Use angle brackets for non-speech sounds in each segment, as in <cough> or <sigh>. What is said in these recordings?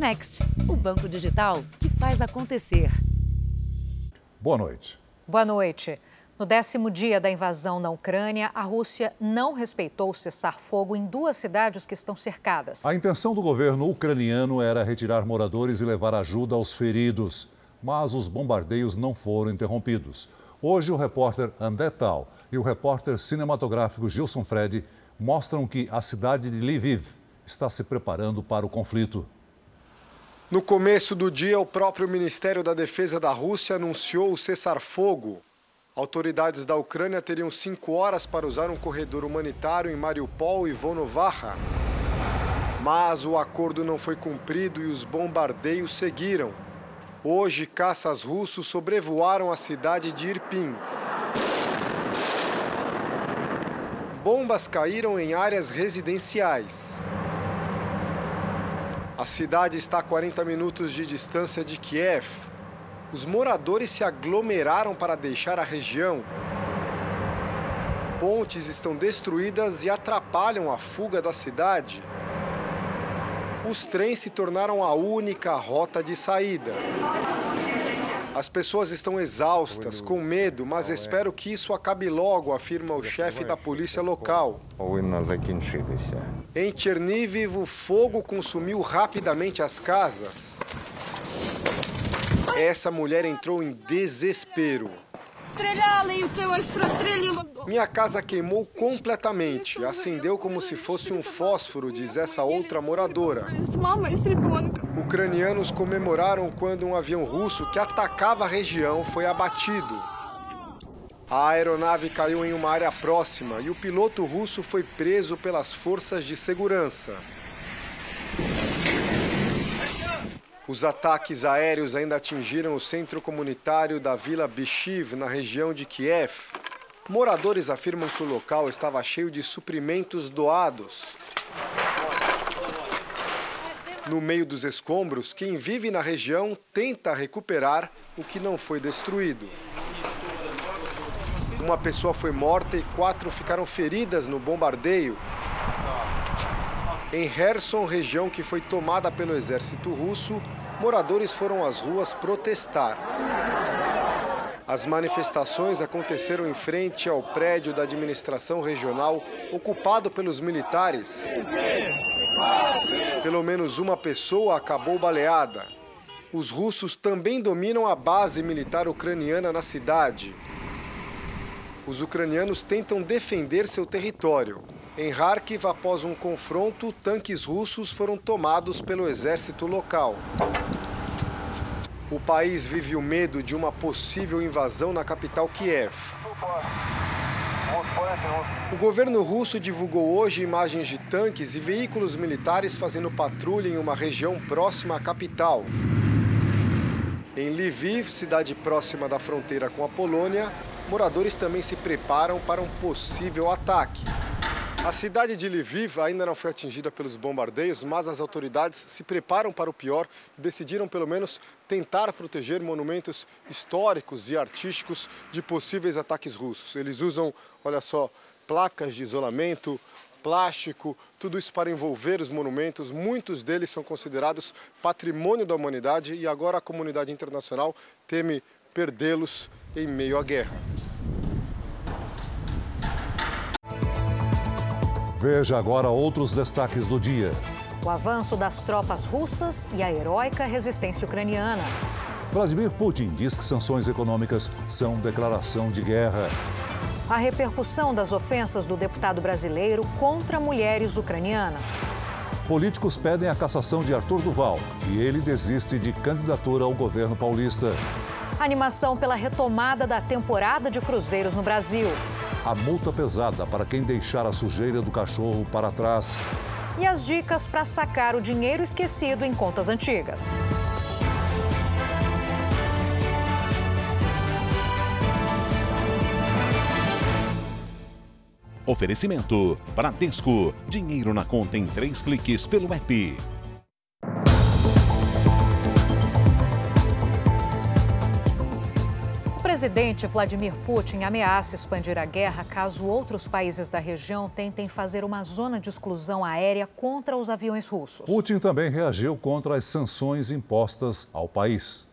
Next, o banco digital que faz acontecer. Boa noite. Boa noite. No décimo dia da invasão na Ucrânia, a Rússia não respeitou o cessar-fogo em duas cidades que estão cercadas. A intenção do governo ucraniano era retirar moradores e levar ajuda aos feridos, mas os bombardeios não foram interrompidos. Hoje, o repórter André Tal e o repórter cinematográfico Gilson Fred mostram que a cidade de Lviv está se preparando para o conflito. No começo do dia, o próprio Ministério da Defesa da Rússia anunciou o cessar-fogo. Autoridades da Ucrânia teriam cinco horas para usar um corredor humanitário em Mariupol e Vonovaha. Mas o acordo não foi cumprido e os bombardeios seguiram. Hoje, caças russos sobrevoaram a cidade de Irpin. Bombas caíram em áreas residenciais. A cidade está a 40 minutos de distância de Kiev. Os moradores se aglomeraram para deixar a região. Pontes estão destruídas e atrapalham a fuga da cidade. Os trens se tornaram a única rota de saída. As pessoas estão exaustas, com medo, mas espero que isso acabe logo, afirma o chefe da polícia local. Em Chernihiv, o fogo consumiu rapidamente as casas. Essa mulher entrou em desespero. Minha casa queimou completamente. Acendeu como se fosse um fósforo, diz essa outra moradora. Ucranianos comemoraram quando um avião russo que atacava a região foi abatido. A aeronave caiu em uma área próxima e o piloto russo foi preso pelas forças de segurança. Os ataques aéreos ainda atingiram o centro comunitário da Vila Bishiv, na região de Kiev. Moradores afirmam que o local estava cheio de suprimentos doados. No meio dos escombros, quem vive na região tenta recuperar o que não foi destruído. Uma pessoa foi morta e quatro ficaram feridas no bombardeio. Em Kherson, região que foi tomada pelo exército russo, moradores foram às ruas protestar. As manifestações aconteceram em frente ao prédio da administração regional ocupado pelos militares. Pelo menos uma pessoa acabou baleada. Os russos também dominam a base militar ucraniana na cidade. Os ucranianos tentam defender seu território. Em Kharkiv, após um confronto, tanques russos foram tomados pelo exército local. O país vive o medo de uma possível invasão na capital Kiev. O governo russo divulgou hoje imagens de tanques e veículos militares fazendo patrulha em uma região próxima à capital. Em Lviv, cidade próxima da fronteira com a Polônia, moradores também se preparam para um possível ataque. A cidade de Lviv ainda não foi atingida pelos bombardeios, mas as autoridades se preparam para o pior e decidiram, pelo menos, tentar proteger monumentos históricos e artísticos de possíveis ataques russos. Eles usam, olha só, placas de isolamento, plástico, tudo isso para envolver os monumentos. Muitos deles são considerados patrimônio da humanidade e agora a comunidade internacional teme perdê-los em meio à guerra. Veja agora outros destaques do dia. O avanço das tropas russas e a heróica resistência ucraniana. Vladimir Putin diz que sanções econômicas são declaração de guerra. A repercussão das ofensas do deputado brasileiro contra mulheres ucranianas. Políticos pedem a cassação de Arthur Duval e ele desiste de candidatura ao governo paulista. Animação pela retomada da temporada de cruzeiros no Brasil a multa pesada para quem deixar a sujeira do cachorro para trás. E as dicas para sacar o dinheiro esquecido em contas antigas. Oferecimento: Bradesco. Dinheiro na conta em três cliques pelo app. Presidente Vladimir Putin ameaça expandir a guerra caso outros países da região tentem fazer uma zona de exclusão aérea contra os aviões russos. Putin também reagiu contra as sanções impostas ao país.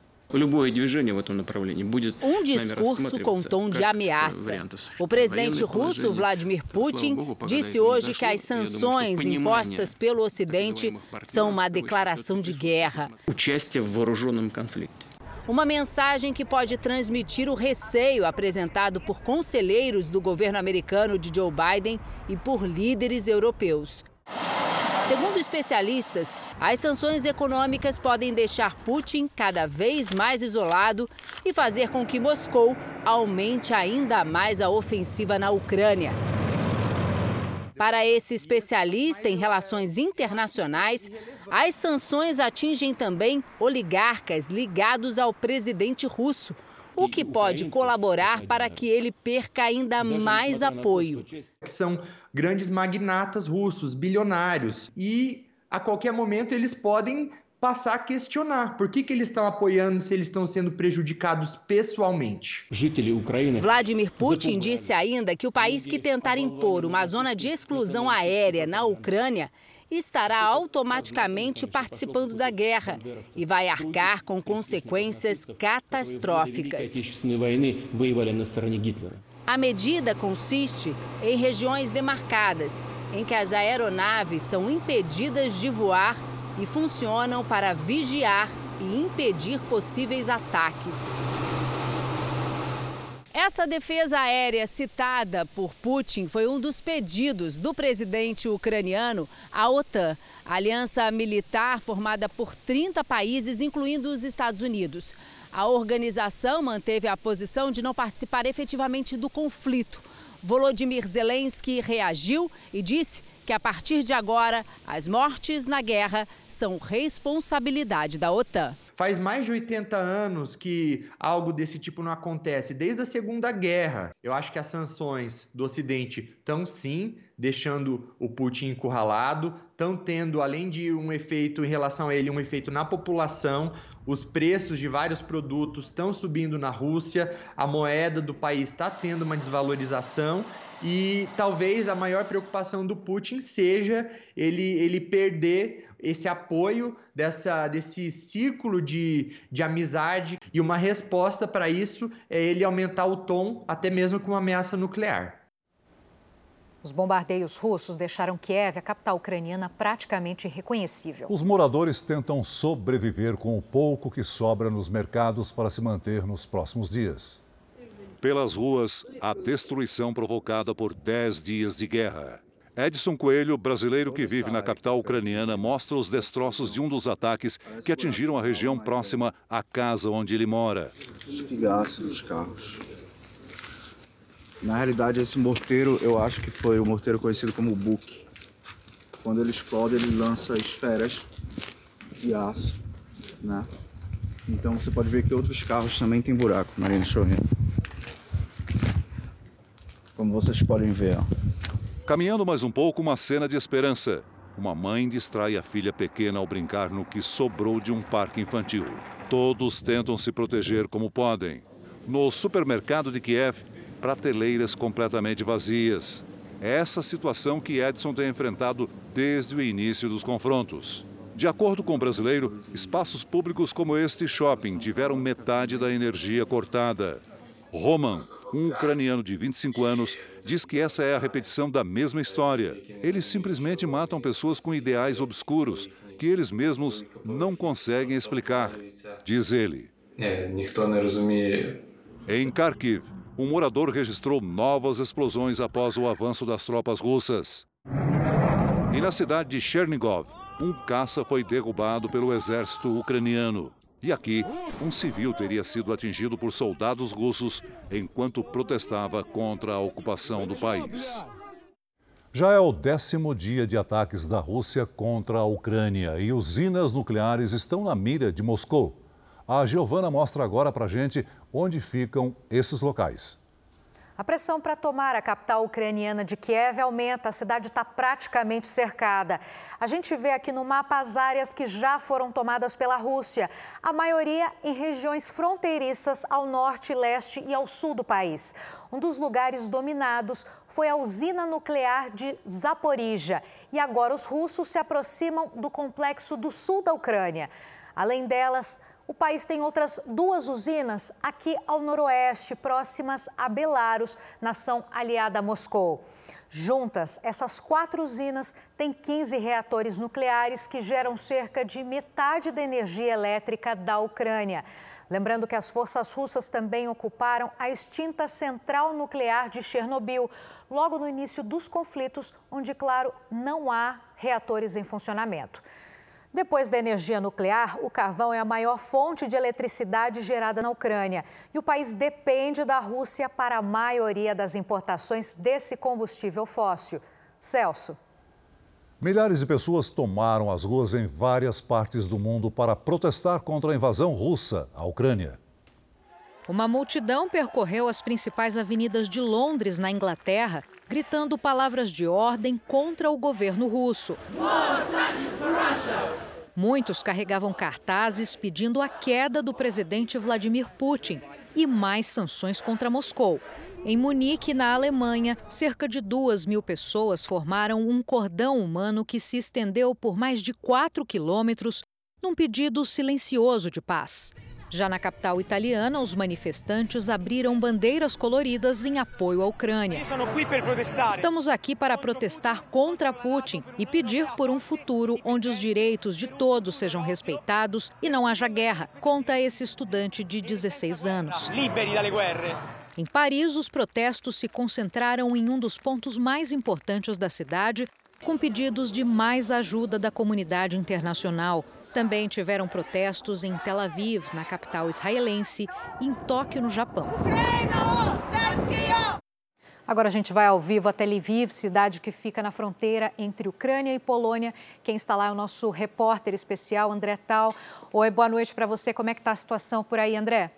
Um discurso com tom de ameaça. O presidente russo Vladimir Putin disse hoje que as sanções impostas pelo Ocidente são uma declaração de guerra. Uma mensagem que pode transmitir o receio apresentado por conselheiros do governo americano de Joe Biden e por líderes europeus. Segundo especialistas, as sanções econômicas podem deixar Putin cada vez mais isolado e fazer com que Moscou aumente ainda mais a ofensiva na Ucrânia. Para esse especialista em relações internacionais, as sanções atingem também oligarcas ligados ao presidente russo, o que pode colaborar para que ele perca ainda mais apoio. São grandes magnatas russos, bilionários, e a qualquer momento eles podem passar a questionar por que, que eles estão apoiando se eles estão sendo prejudicados pessoalmente. Vladimir Putin disse ainda que o país que tentar impor uma zona de exclusão aérea na Ucrânia estará automaticamente participando da guerra e vai arcar com consequências catastróficas. A medida consiste em regiões demarcadas, em que as aeronaves são impedidas de voar e funcionam para vigiar e impedir possíveis ataques. Essa defesa aérea citada por Putin foi um dos pedidos do presidente ucraniano à OTAN, aliança militar formada por 30 países, incluindo os Estados Unidos. A organização manteve a posição de não participar efetivamente do conflito. Volodymyr Zelensky reagiu e disse que a partir de agora as mortes na guerra são responsabilidade da OTAN. Faz mais de 80 anos que algo desse tipo não acontece, desde a Segunda Guerra. Eu acho que as sanções do Ocidente estão sim deixando o Putin encurralado, estão tendo, além de um efeito em relação a ele, um efeito na população. Os preços de vários produtos estão subindo na Rússia, a moeda do país está tendo uma desvalorização e talvez a maior preocupação do Putin seja ele, ele perder esse apoio dessa, desse círculo de, de amizade e uma resposta para isso é ele aumentar o tom, até mesmo com uma ameaça nuclear. Os bombardeios russos deixaram Kiev, a capital ucraniana, praticamente irreconhecível. Os moradores tentam sobreviver com o pouco que sobra nos mercados para se manter nos próximos dias. Pelas ruas, a destruição provocada por 10 dias de guerra. Edson Coelho, brasileiro que vive na capital ucraniana, mostra os destroços de um dos ataques que atingiram a região próxima à casa onde ele mora. Espigaço dos carros. Na realidade, esse morteiro, eu acho que foi o morteiro conhecido como Buk. Quando ele explode, ele lança esferas de aço, né? Então você pode ver que outros carros também têm buraco, Marina, deixa eu ver como vocês podem ver. Caminhando mais um pouco, uma cena de esperança. Uma mãe distrai a filha pequena ao brincar no que sobrou de um parque infantil. Todos tentam se proteger como podem. No supermercado de Kiev, prateleiras completamente vazias. É essa situação que Edson tem enfrentado desde o início dos confrontos. De acordo com o brasileiro, espaços públicos como este shopping tiveram metade da energia cortada. Roman, um ucraniano de 25 anos diz que essa é a repetição da mesma história. Eles simplesmente matam pessoas com ideais obscuros que eles mesmos não conseguem explicar, diz ele. Em Kharkiv, um morador registrou novas explosões após o avanço das tropas russas. E na cidade de Chernigov, um caça foi derrubado pelo exército ucraniano. E aqui, um civil teria sido atingido por soldados russos enquanto protestava contra a ocupação do país. Já é o décimo dia de ataques da Rússia contra a Ucrânia e usinas nucleares estão na mira de Moscou. A Giovana mostra agora para gente onde ficam esses locais. A pressão para tomar a capital ucraniana de Kiev aumenta, a cidade está praticamente cercada. A gente vê aqui no mapa as áreas que já foram tomadas pela Rússia, a maioria em regiões fronteiriças ao norte, leste e ao sul do país. Um dos lugares dominados foi a usina nuclear de Zaporizhia. E agora os russos se aproximam do complexo do sul da Ucrânia. Além delas, o país tem outras duas usinas aqui ao noroeste, próximas a Belarus, nação aliada a Moscou. Juntas, essas quatro usinas têm 15 reatores nucleares que geram cerca de metade da energia elétrica da Ucrânia. Lembrando que as forças russas também ocuparam a extinta central nuclear de Chernobyl, logo no início dos conflitos, onde, claro, não há reatores em funcionamento. Depois da energia nuclear, o carvão é a maior fonte de eletricidade gerada na Ucrânia. E o país depende da Rússia para a maioria das importações desse combustível fóssil. Celso. Milhares de pessoas tomaram as ruas em várias partes do mundo para protestar contra a invasão russa à Ucrânia. Uma multidão percorreu as principais avenidas de Londres, na Inglaterra, gritando palavras de ordem contra o governo russo. Muitos carregavam cartazes pedindo a queda do presidente Vladimir Putin e mais sanções contra Moscou. Em Munique, na Alemanha, cerca de duas mil pessoas formaram um cordão humano que se estendeu por mais de quatro quilômetros num pedido silencioso de paz. Já na capital italiana, os manifestantes abriram bandeiras coloridas em apoio à Ucrânia. Estamos aqui para protestar contra Putin e pedir por um futuro onde os direitos de todos sejam respeitados e não haja guerra, conta esse estudante de 16 anos. Em Paris, os protestos se concentraram em um dos pontos mais importantes da cidade, com pedidos de mais ajuda da comunidade internacional. Também tiveram protestos em Tel Aviv, na capital israelense, e em Tóquio, no Japão. Agora a gente vai ao vivo até Lviv, cidade que fica na fronteira entre Ucrânia e Polônia. Quem está lá é o nosso repórter especial, André Tal. Oi, boa noite para você. Como é que está a situação por aí, André?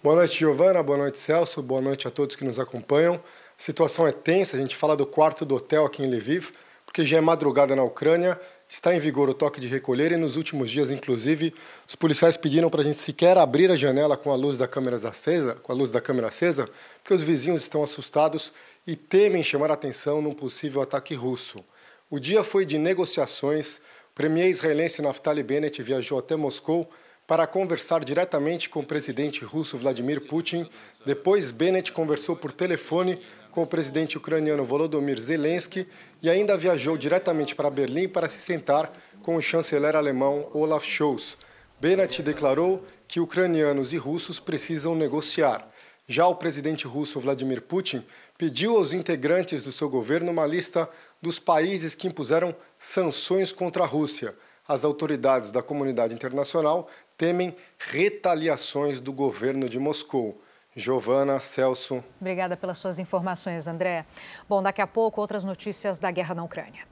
Boa noite, Giovana. Boa noite, Celso. Boa noite a todos que nos acompanham. A situação é tensa. A gente fala do quarto do hotel aqui em Lviv porque já é madrugada na Ucrânia, está em vigor o toque de recolher e nos últimos dias, inclusive, os policiais pediram para a gente sequer abrir a janela com a luz da câmera acesa, com a luz da câmera acesa, porque os vizinhos estão assustados e temem chamar atenção num possível ataque russo. O dia foi de negociações. O premier israelense Naftali Bennett viajou até Moscou para conversar diretamente com o presidente russo Vladimir Putin. Depois, Bennett conversou por telefone com o presidente ucraniano Volodymyr Zelensky e ainda viajou diretamente para Berlim para se sentar com o chanceler alemão Olaf Scholz. Bennett declarou que ucranianos e russos precisam negociar. Já o presidente russo Vladimir Putin pediu aos integrantes do seu governo uma lista dos países que impuseram sanções contra a Rússia. As autoridades da comunidade internacional temem retaliações do governo de Moscou. Giovana, Celso. Obrigada pelas suas informações, André. Bom, daqui a pouco, outras notícias da guerra na Ucrânia.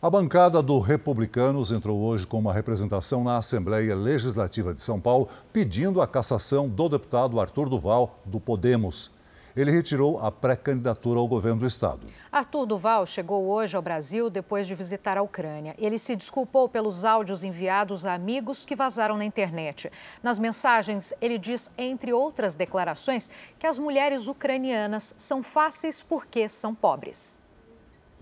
A bancada do Republicanos entrou hoje com uma representação na Assembleia Legislativa de São Paulo pedindo a cassação do deputado Arthur Duval, do Podemos ele retirou a pré-candidatura ao governo do estado. Arthur Duval chegou hoje ao Brasil depois de visitar a Ucrânia. Ele se desculpou pelos áudios enviados a amigos que vazaram na internet. Nas mensagens, ele diz, entre outras declarações, que as mulheres ucranianas são fáceis porque são pobres.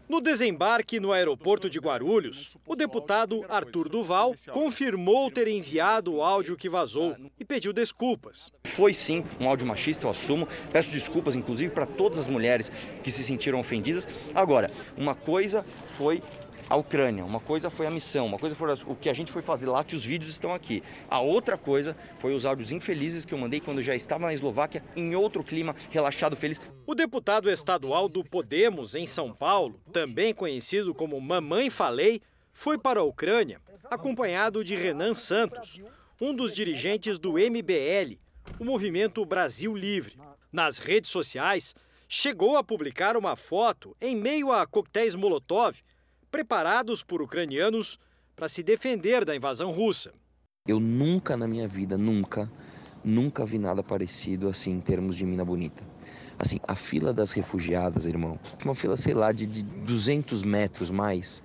No desembarque no aeroporto de Guarulhos, o deputado Arthur Duval confirmou ter enviado o áudio que vazou e pediu desculpas. Foi sim um áudio machista, eu assumo. Peço desculpas, inclusive, para todas as mulheres que se sentiram ofendidas. Agora, uma coisa foi a Ucrânia, uma coisa foi a missão, uma coisa foi o que a gente foi fazer lá, que os vídeos estão aqui. A outra coisa foi os áudios infelizes que eu mandei quando já estava na Eslováquia, em outro clima, relaxado, feliz. O deputado estadual do Podemos, em São Paulo, também conhecido como Mamãe Falei, foi para a Ucrânia, acompanhado de Renan Santos, um dos dirigentes do MBL, o Movimento Brasil Livre. Nas redes sociais, chegou a publicar uma foto em meio a coquetéis Molotov preparados por ucranianos para se defender da invasão russa. Eu nunca na minha vida, nunca, nunca vi nada parecido assim em termos de mina bonita. Assim, a fila das refugiadas, irmão, uma fila, sei lá, de, de 200 metros mais,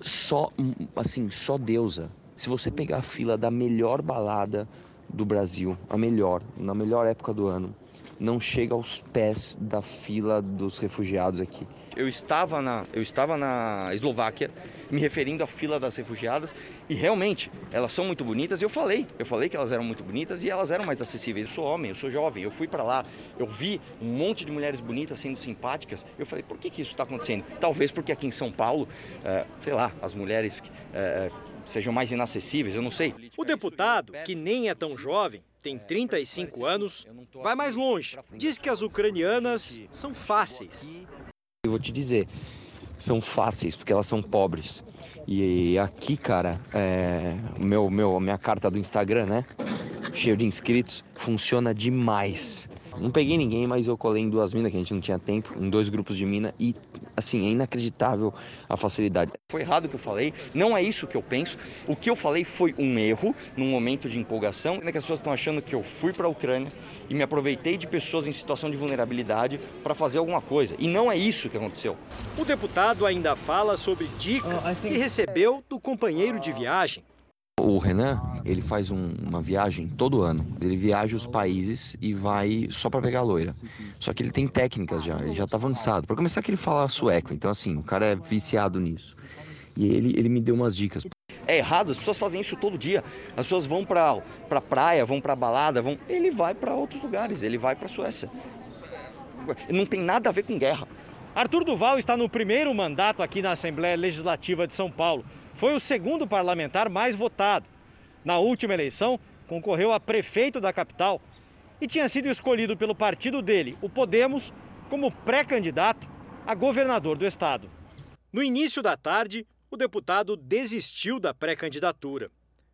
só, assim, só deusa. Se você pegar a fila da melhor balada do Brasil, a melhor, na melhor época do ano, não chega aos pés da fila dos refugiados aqui. Eu estava na, eu estava na Eslováquia, me referindo à fila das refugiadas, e realmente elas são muito bonitas. Eu falei, eu falei que elas eram muito bonitas e elas eram mais acessíveis. Eu sou homem, eu sou jovem, eu fui para lá, eu vi um monte de mulheres bonitas sendo simpáticas. Eu falei, por que, que isso está acontecendo? Talvez porque aqui em São Paulo, é, sei lá, as mulheres é, sejam mais inacessíveis, eu não sei. O deputado, que nem é tão jovem, tem 35 anos, vai mais longe. Diz que as ucranianas são fáceis. Eu vou te dizer, são fáceis porque elas são pobres. E aqui, cara, é, meu, meu, minha carta do Instagram, né? Cheio de inscritos, funciona demais. Não peguei ninguém, mas eu colei em duas minas que a gente não tinha tempo, em dois grupos de mina e assim, é inacreditável a facilidade. Foi errado o que eu falei, não é isso que eu penso. O que eu falei foi um erro num momento de empolgação, ainda que as pessoas estão achando que eu fui para a Ucrânia e me aproveitei de pessoas em situação de vulnerabilidade para fazer alguma coisa. E não é isso que aconteceu. O deputado ainda fala sobre dicas que recebeu do companheiro de viagem Renan, ele faz um, uma viagem todo ano. Ele viaja os países e vai só para pegar a loira. Só que ele tem técnicas já, ele já tá avançado. Para começar que ele fala sueco, então assim, o cara é viciado nisso. E ele, ele me deu umas dicas. É errado, as pessoas fazem isso todo dia. As pessoas vão para pra praia, vão pra balada, vão. Ele vai para outros lugares, ele vai para Suécia. Não tem nada a ver com guerra. Arthur Duval está no primeiro mandato aqui na Assembleia Legislativa de São Paulo foi o segundo parlamentar mais votado. Na última eleição, concorreu a prefeito da capital e tinha sido escolhido pelo partido dele, o Podemos, como pré-candidato a governador do estado. No início da tarde, o deputado desistiu da pré-candidatura.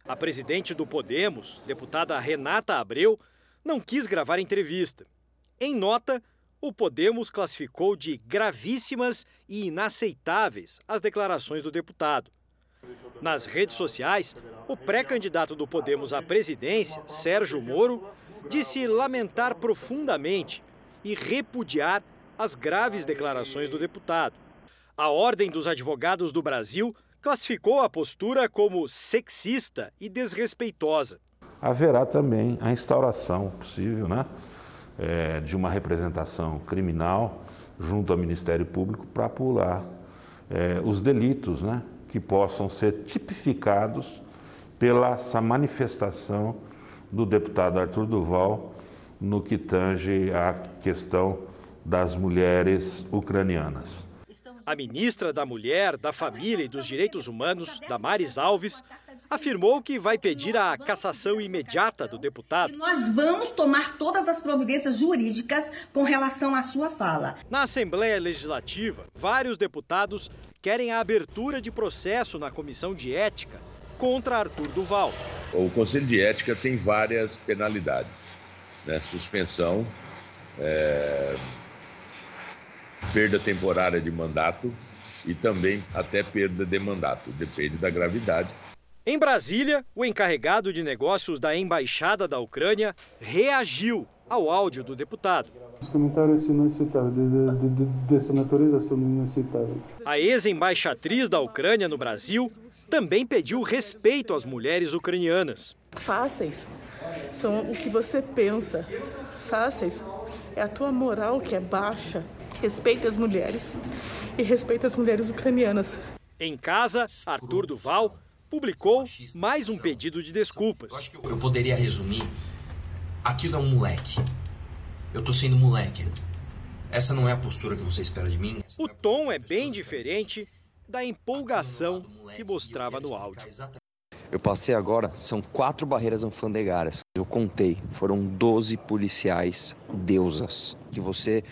A presidente do Podemos, deputada Renata Abreu, não quis gravar entrevista. Em nota, o Podemos classificou de gravíssimas e inaceitáveis as declarações do deputado. Nas redes sociais, o pré-candidato do Podemos à presidência, Sérgio Moro, disse lamentar profundamente e repudiar as graves declarações do deputado. A Ordem dos Advogados do Brasil classificou a postura como sexista e desrespeitosa. Haverá também a instauração possível né, é, de uma representação criminal junto ao Ministério Público para apurar é, os delitos né, que possam ser tipificados pela essa manifestação do deputado Arthur Duval no que tange à questão das mulheres ucranianas. A ministra da Mulher, da Família e dos Direitos Humanos, Damares Alves, afirmou que vai pedir a cassação imediata do deputado. Nós vamos tomar todas as providências jurídicas com relação à sua fala. Na Assembleia Legislativa, vários deputados querem a abertura de processo na Comissão de Ética contra Arthur Duval. O Conselho de Ética tem várias penalidades, né? suspensão, é... perda temporária de mandato e também até perda de mandato, depende da gravidade. Em Brasília, o encarregado de negócios da Embaixada da Ucrânia reagiu ao áudio do deputado. Os comentários inaceitáveis, de, de, dessa natureza são inaceitáveis. A ex-embaixatriz da Ucrânia no Brasil também pediu respeito às mulheres ucranianas. Fáceis são o que você pensa. Fáceis é a tua moral que é baixa. Respeita as mulheres e respeita as mulheres ucranianas. Em casa, Arthur Duval publicou mais um pedido de desculpas. Eu, eu poderia resumir: aquilo é um moleque. Eu tô sendo moleque. Essa não é a postura que você espera de mim. O tom é bem diferente da empolgação que mostrava no áudio. Eu passei agora, são quatro barreiras alfandegárias. Eu contei, foram 12 policiais deusas. Que você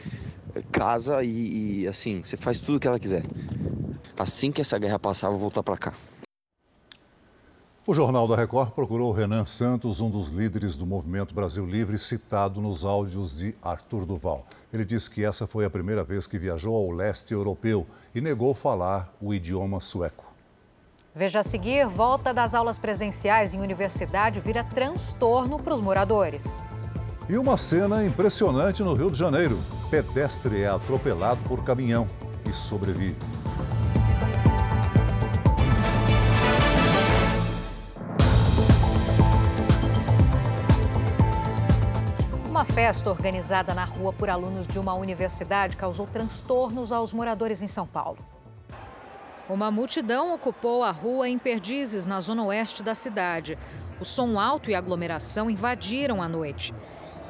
casa e, e, assim, você faz tudo o que ela quiser. Assim que essa guerra passar, eu vou voltar para cá. O Jornal da Record procurou Renan Santos, um dos líderes do Movimento Brasil Livre, citado nos áudios de Arthur Duval. Ele disse que essa foi a primeira vez que viajou ao leste europeu e negou falar o idioma sueco. Veja a seguir: volta das aulas presenciais em universidade vira transtorno para os moradores. E uma cena impressionante no Rio de Janeiro: pedestre é atropelado por caminhão e sobrevive. Festa organizada na rua por alunos de uma universidade causou transtornos aos moradores em São Paulo. Uma multidão ocupou a rua em Perdizes, na zona oeste da cidade. O som alto e aglomeração invadiram a noite.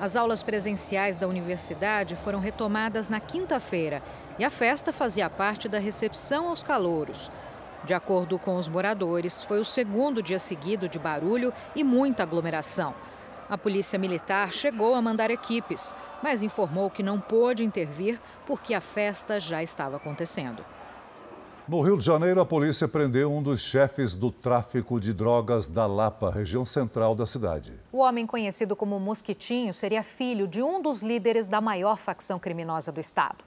As aulas presenciais da universidade foram retomadas na quinta-feira e a festa fazia parte da recepção aos calouros. De acordo com os moradores, foi o segundo dia seguido de barulho e muita aglomeração. A Polícia Militar chegou a mandar equipes, mas informou que não pôde intervir porque a festa já estava acontecendo. No Rio de Janeiro, a polícia prendeu um dos chefes do tráfico de drogas da Lapa, região central da cidade. O homem conhecido como Mosquitinho seria filho de um dos líderes da maior facção criminosa do estado.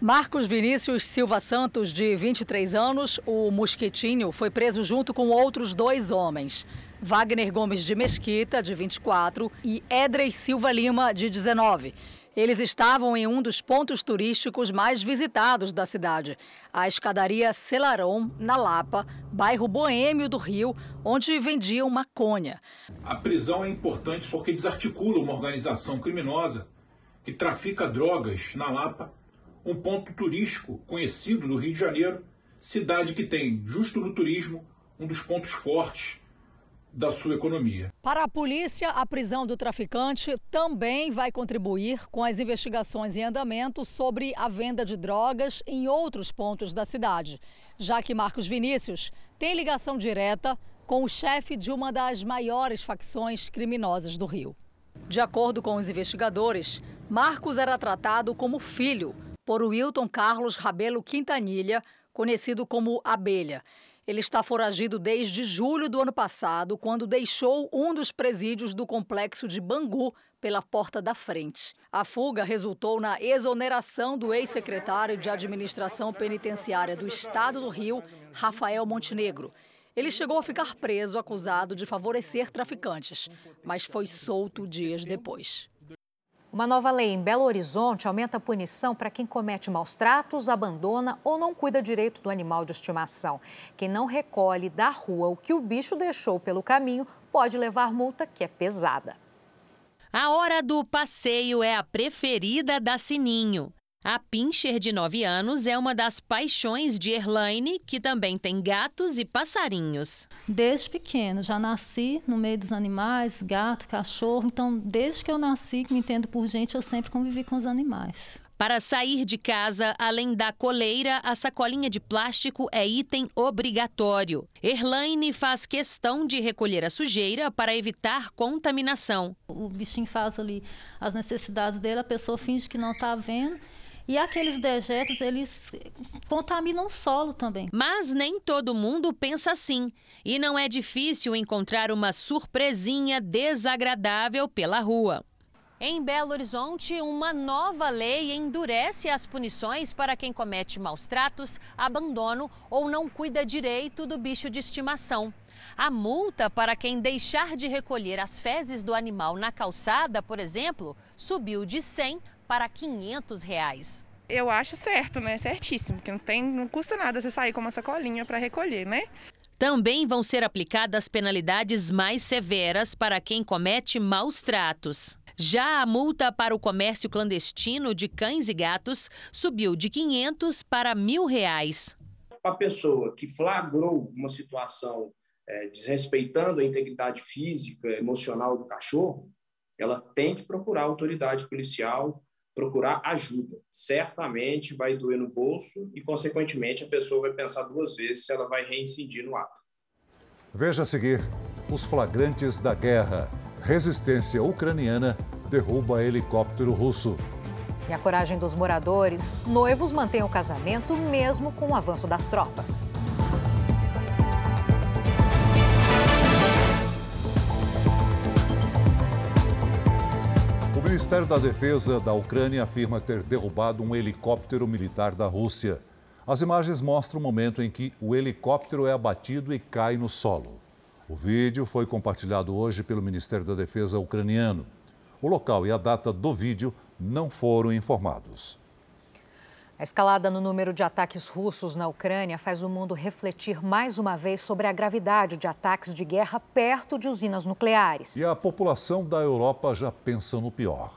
Marcos Vinícius Silva Santos, de 23 anos, o Mosquitinho, foi preso junto com outros dois homens. Wagner Gomes de Mesquita, de 24, e Edres Silva Lima, de 19. Eles estavam em um dos pontos turísticos mais visitados da cidade, a escadaria Celaron, na Lapa, bairro boêmio do Rio, onde vendiam maconha. A prisão é importante porque desarticula uma organização criminosa que trafica drogas na Lapa, um ponto turístico conhecido do Rio de Janeiro, cidade que tem, justo no turismo, um dos pontos fortes da sua economia. Para a polícia, a prisão do traficante também vai contribuir com as investigações em andamento sobre a venda de drogas em outros pontos da cidade, já que Marcos Vinícius tem ligação direta com o chefe de uma das maiores facções criminosas do Rio. De acordo com os investigadores, Marcos era tratado como filho por Wilton Carlos Rabelo Quintanilha, conhecido como Abelha. Ele está foragido desde julho do ano passado, quando deixou um dos presídios do complexo de Bangu pela porta da frente. A fuga resultou na exoneração do ex-secretário de Administração Penitenciária do Estado do Rio, Rafael Montenegro. Ele chegou a ficar preso acusado de favorecer traficantes, mas foi solto dias depois. Uma nova lei em Belo Horizonte aumenta a punição para quem comete maus tratos, abandona ou não cuida direito do animal de estimação. Quem não recolhe da rua o que o bicho deixou pelo caminho pode levar multa que é pesada. A hora do passeio é a preferida da Sininho. A Pincher, de 9 anos, é uma das paixões de Erlaine, que também tem gatos e passarinhos. Desde pequeno, já nasci no meio dos animais, gato, cachorro. Então, desde que eu nasci, que me entendo por gente, eu sempre convivi com os animais. Para sair de casa, além da coleira, a sacolinha de plástico é item obrigatório. Erlaine faz questão de recolher a sujeira para evitar contaminação. O bichinho faz ali as necessidades dele, a pessoa finge que não está vendo e aqueles dejetos, eles contaminam o solo também. Mas nem todo mundo pensa assim. E não é difícil encontrar uma surpresinha desagradável pela rua. Em Belo Horizonte, uma nova lei endurece as punições para quem comete maus tratos, abandono ou não cuida direito do bicho de estimação. A multa para quem deixar de recolher as fezes do animal na calçada, por exemplo, subiu de 100 para 500 reais. Eu acho certo, né? Certíssimo, que não tem, não custa nada você sair com uma sacolinha para recolher, né? Também vão ser aplicadas penalidades mais severas para quem comete maus tratos. Já a multa para o comércio clandestino de cães e gatos subiu de 500 para mil reais. A pessoa que flagrou uma situação é, desrespeitando a integridade física, emocional do cachorro, ela tem que procurar a autoridade policial procurar ajuda. Certamente vai doer no bolso e, consequentemente, a pessoa vai pensar duas vezes se ela vai reincidir no ato. Veja a seguir os flagrantes da guerra. Resistência ucraniana derruba helicóptero russo. E a coragem dos moradores, noivos mantêm o casamento mesmo com o avanço das tropas. Ministério da Defesa da Ucrânia afirma ter derrubado um helicóptero militar da Rússia. As imagens mostram o momento em que o helicóptero é abatido e cai no solo. O vídeo foi compartilhado hoje pelo Ministério da Defesa ucraniano. O local e a data do vídeo não foram informados. A escalada no número de ataques russos na Ucrânia faz o mundo refletir mais uma vez sobre a gravidade de ataques de guerra perto de usinas nucleares. E a população da Europa já pensa no pior.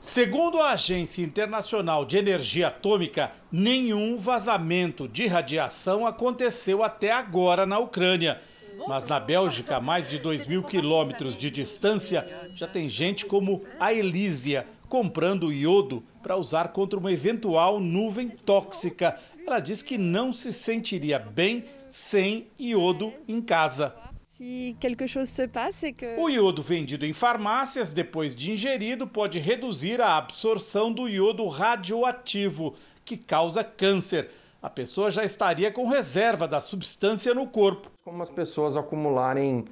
Segundo a Agência Internacional de Energia Atômica, nenhum vazamento de radiação aconteceu até agora na Ucrânia. Mas na Bélgica, a mais de 2 mil quilômetros de distância, já tem gente como a Elísia comprando iodo para usar contra uma eventual nuvem tóxica. Ela diz que não se sentiria bem sem iodo em casa. O iodo vendido em farmácias, depois de ingerido, pode reduzir a absorção do iodo radioativo, que causa câncer. A pessoa já estaria com reserva da substância no corpo. Como as pessoas acumularem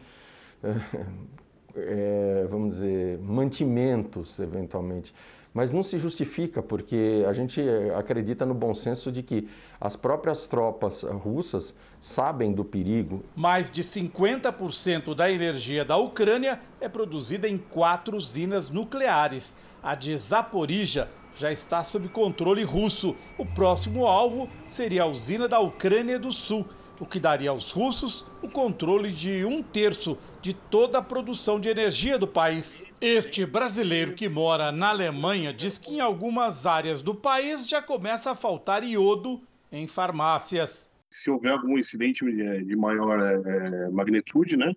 é, <laughs> vamos dizer, mantimentos, eventualmente. Mas não se justifica, porque a gente acredita no bom senso de que as próprias tropas russas sabem do perigo. Mais de 50% da energia da Ucrânia é produzida em quatro usinas nucleares. A de Zaporizhia já está sob controle russo. O próximo alvo seria a usina da Ucrânia do Sul o que daria aos russos o controle de um terço de toda a produção de energia do país. Este brasileiro que mora na Alemanha diz que em algumas áreas do país já começa a faltar iodo em farmácias. Se houver algum incidente de maior é, magnitude, né,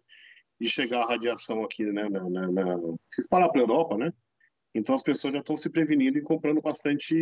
de chegar a radiação aqui, né, na, na, na, se espalhar para a Europa, né, então as pessoas já estão se prevenindo e comprando bastante,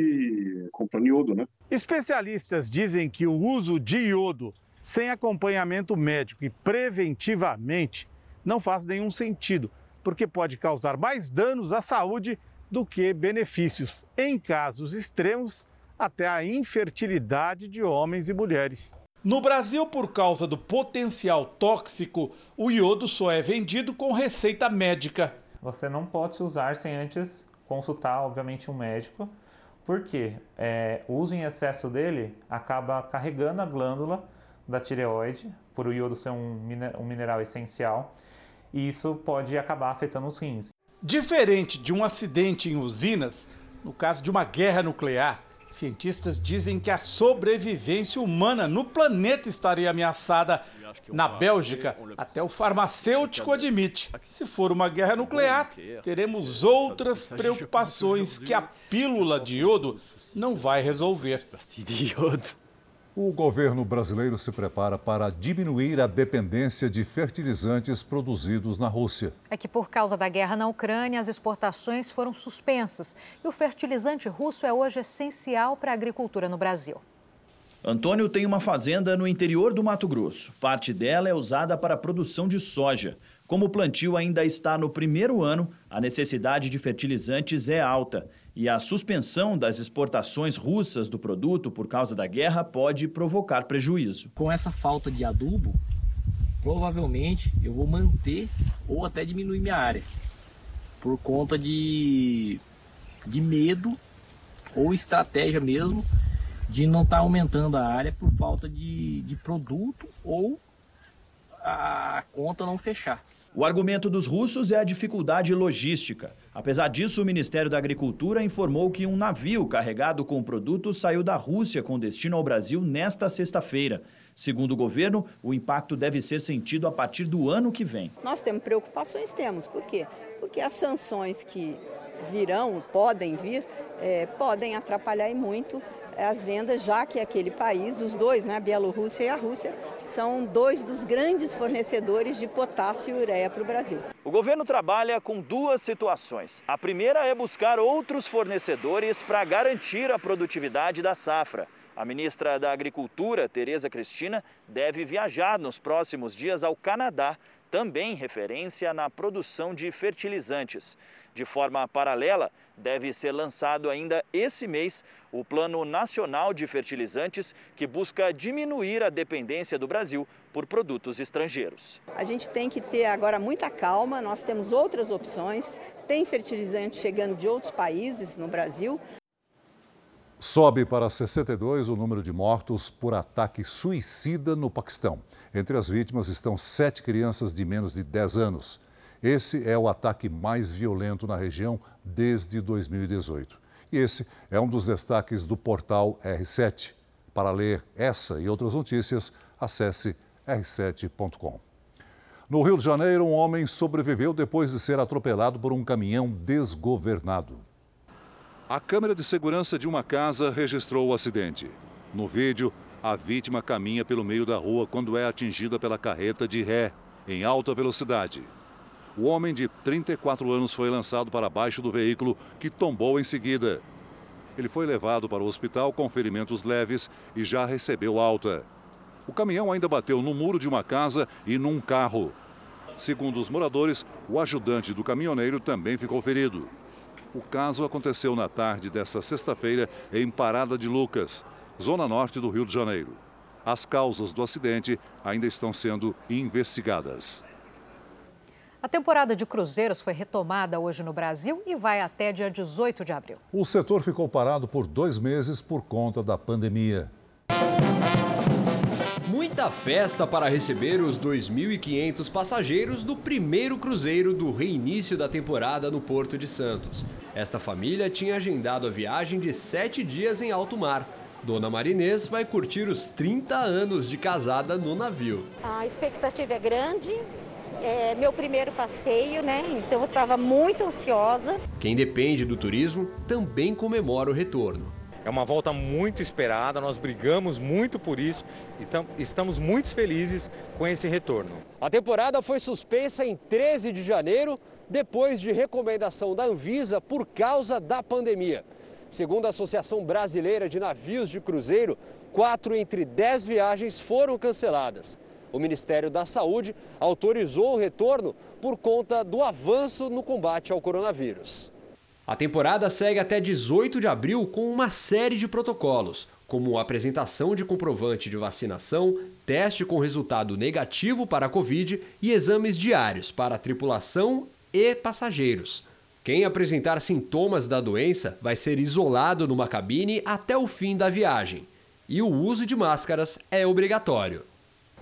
comprando iodo, né? Especialistas dizem que o uso de iodo sem acompanhamento médico e preventivamente não faz nenhum sentido, porque pode causar mais danos à saúde do que benefícios, em casos extremos, até a infertilidade de homens e mulheres. No Brasil, por causa do potencial tóxico, o iodo só é vendido com receita médica. Você não pode se usar sem antes consultar, obviamente, um médico, porque é, o uso em excesso dele acaba carregando a glândula da tireoide, por o iodo ser um, mineral essencial, e isso pode acabar afetando os rins. Diferente de um acidente em usinas, no caso de uma guerra nuclear, cientistas dizem que a sobrevivência humana no planeta estaria ameaçada. Na Bélgica, até o farmacêutico admite: se for uma guerra nuclear, teremos outras preocupações que a pílula de iodo não vai resolver. <laughs> O governo brasileiro se prepara para diminuir a dependência de fertilizantes produzidos na Rússia. É que por causa da guerra na Ucrânia, as exportações foram suspensas e o fertilizante russo é hoje essencial para a agricultura no Brasil. Antônio tem uma fazenda no interior do Mato Grosso. Parte dela é usada para a produção de soja. Como o plantio ainda está no primeiro ano, a necessidade de fertilizantes é alta e a suspensão das exportações russas do produto por causa da guerra pode provocar prejuízo. Com essa falta de adubo, provavelmente eu vou manter ou até diminuir minha área por conta de, de medo ou estratégia mesmo de não estar tá aumentando a área por falta de, de produto ou a conta não fechar. O argumento dos russos é a dificuldade logística. Apesar disso, o Ministério da Agricultura informou que um navio carregado com produtos saiu da Rússia com destino ao Brasil nesta sexta-feira. Segundo o governo, o impacto deve ser sentido a partir do ano que vem. Nós temos preocupações, temos. Por quê? Porque as sanções que virão, podem vir, é, podem atrapalhar e muito as vendas, já que aquele país, os dois, né, a Bielorrússia e a Rússia, são dois dos grandes fornecedores de potássio e ureia para o Brasil. O governo trabalha com duas situações. A primeira é buscar outros fornecedores para garantir a produtividade da safra. A ministra da Agricultura, Tereza Cristina, deve viajar nos próximos dias ao Canadá, também referência na produção de fertilizantes. De forma paralela, deve ser lançado ainda esse mês o Plano Nacional de Fertilizantes, que busca diminuir a dependência do Brasil por produtos estrangeiros. A gente tem que ter agora muita calma, nós temos outras opções, tem fertilizante chegando de outros países no Brasil, Sobe para 62 o número de mortos por ataque suicida no Paquistão. Entre as vítimas estão sete crianças de menos de 10 anos. Esse é o ataque mais violento na região desde 2018. E esse é um dos destaques do portal R7. Para ler essa e outras notícias, acesse r7.com. No Rio de Janeiro, um homem sobreviveu depois de ser atropelado por um caminhão desgovernado. A câmera de segurança de uma casa registrou o acidente. No vídeo, a vítima caminha pelo meio da rua quando é atingida pela carreta de ré, em alta velocidade. O homem de 34 anos foi lançado para baixo do veículo, que tombou em seguida. Ele foi levado para o hospital com ferimentos leves e já recebeu alta. O caminhão ainda bateu no muro de uma casa e num carro. Segundo os moradores, o ajudante do caminhoneiro também ficou ferido. O caso aconteceu na tarde desta sexta-feira em Parada de Lucas, zona norte do Rio de Janeiro. As causas do acidente ainda estão sendo investigadas. A temporada de cruzeiros foi retomada hoje no Brasil e vai até dia 18 de abril. O setor ficou parado por dois meses por conta da pandemia. Muita festa para receber os 2.500 passageiros do primeiro cruzeiro do reinício da temporada no Porto de Santos. Esta família tinha agendado a viagem de sete dias em alto mar. Dona Marinês vai curtir os 30 anos de casada no navio. A expectativa é grande, é meu primeiro passeio, né? Então eu estava muito ansiosa. Quem depende do turismo também comemora o retorno. É uma volta muito esperada, nós brigamos muito por isso e estamos muito felizes com esse retorno. A temporada foi suspensa em 13 de janeiro, depois de recomendação da Anvisa por causa da pandemia. Segundo a Associação Brasileira de Navios de Cruzeiro, quatro entre dez viagens foram canceladas. O Ministério da Saúde autorizou o retorno por conta do avanço no combate ao coronavírus. A temporada segue até 18 de abril com uma série de protocolos, como apresentação de comprovante de vacinação, teste com resultado negativo para a Covid e exames diários para tripulação e passageiros. Quem apresentar sintomas da doença vai ser isolado numa cabine até o fim da viagem. E o uso de máscaras é obrigatório.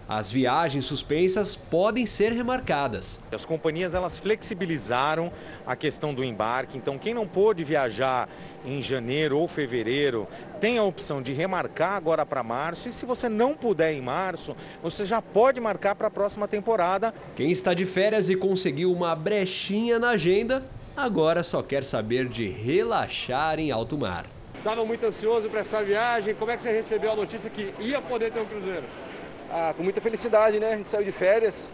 As viagens suspensas podem ser remarcadas. As companhias elas flexibilizaram a questão do embarque, então quem não pôde viajar em janeiro ou fevereiro tem a opção de remarcar agora para março. E se você não puder em março, você já pode marcar para a próxima temporada. Quem está de férias e conseguiu uma brechinha na agenda, agora só quer saber de relaxar em alto mar. Estava muito ansioso para essa viagem. Como é que você recebeu a notícia que ia poder ter um cruzeiro? Ah, com muita felicidade, né? A gente saiu de férias.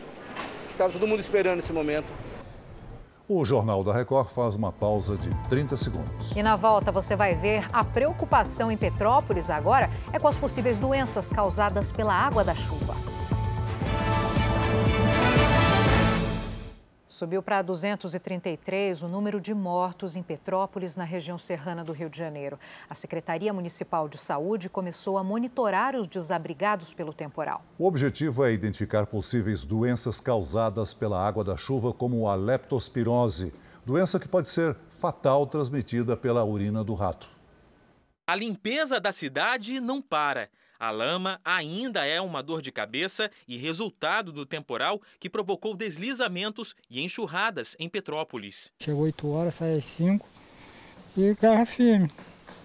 Estava todo mundo esperando esse momento. O Jornal da Record faz uma pausa de 30 segundos. E na volta você vai ver a preocupação em Petrópolis agora é com as possíveis doenças causadas pela água da chuva. Subiu para 233 o número de mortos em Petrópolis, na região serrana do Rio de Janeiro. A Secretaria Municipal de Saúde começou a monitorar os desabrigados pelo temporal. O objetivo é identificar possíveis doenças causadas pela água da chuva, como a leptospirose, doença que pode ser fatal transmitida pela urina do rato. A limpeza da cidade não para. A lama ainda é uma dor de cabeça e resultado do temporal que provocou deslizamentos e enxurradas em Petrópolis. Chegou 8 horas, sai às 5 e carro firme.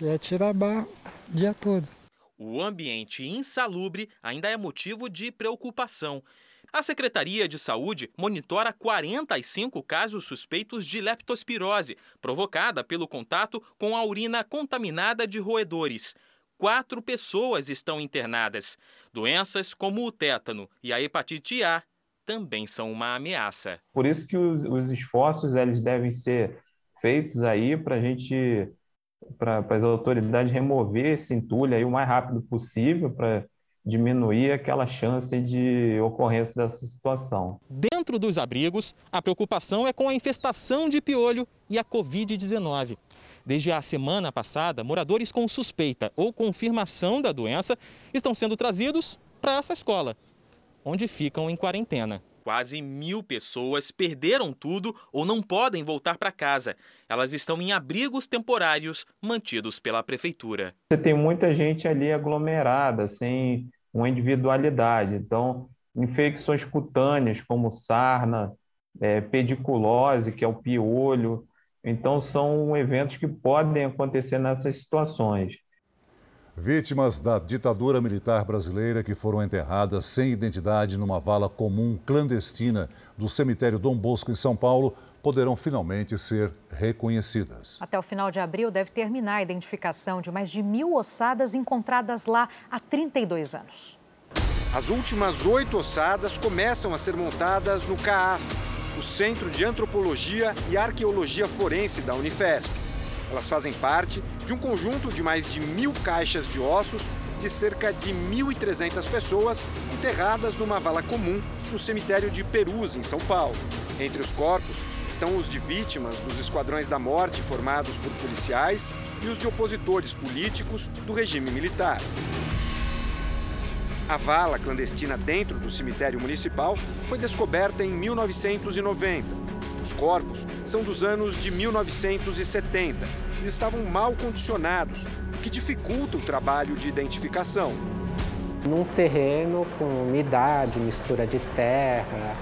Ia tirar barro o dia todo. O ambiente insalubre ainda é motivo de preocupação. A Secretaria de Saúde monitora 45 casos suspeitos de leptospirose, provocada pelo contato com a urina contaminada de roedores quatro pessoas estão internadas. Doenças como o tétano e a hepatite A também são uma ameaça. Por isso que os, os esforços eles devem ser feitos aí para a gente, para as autoridades remover esse entulho aí o mais rápido possível para diminuir aquela chance de ocorrência dessa situação. Dentro dos abrigos, a preocupação é com a infestação de piolho e a Covid-19. Desde a semana passada, moradores com suspeita ou confirmação da doença estão sendo trazidos para essa escola, onde ficam em quarentena. Quase mil pessoas perderam tudo ou não podem voltar para casa. Elas estão em abrigos temporários mantidos pela prefeitura. Você tem muita gente ali aglomerada, sem uma individualidade. Então, infecções cutâneas, como sarna, é, pediculose, que é o piolho. Então, são eventos que podem acontecer nessas situações. Vítimas da ditadura militar brasileira que foram enterradas sem identidade numa vala comum clandestina do cemitério Dom Bosco, em São Paulo, poderão finalmente ser reconhecidas. Até o final de abril deve terminar a identificação de mais de mil ossadas encontradas lá há 32 anos. As últimas oito ossadas começam a ser montadas no CAAF, o Centro de Antropologia e Arqueologia Forense da Unifesp. Elas fazem parte de um conjunto de mais de mil caixas de ossos de cerca de 1.300 pessoas enterradas numa vala comum no cemitério de Perus, em São Paulo. Entre os corpos estão os de vítimas dos esquadrões da morte formados por policiais e os de opositores políticos do regime militar. A vala clandestina dentro do cemitério municipal foi descoberta em 1990 os corpos são dos anos de 1970 e estavam mal condicionados, o que dificulta o trabalho de identificação. Num terreno com umidade, mistura de terra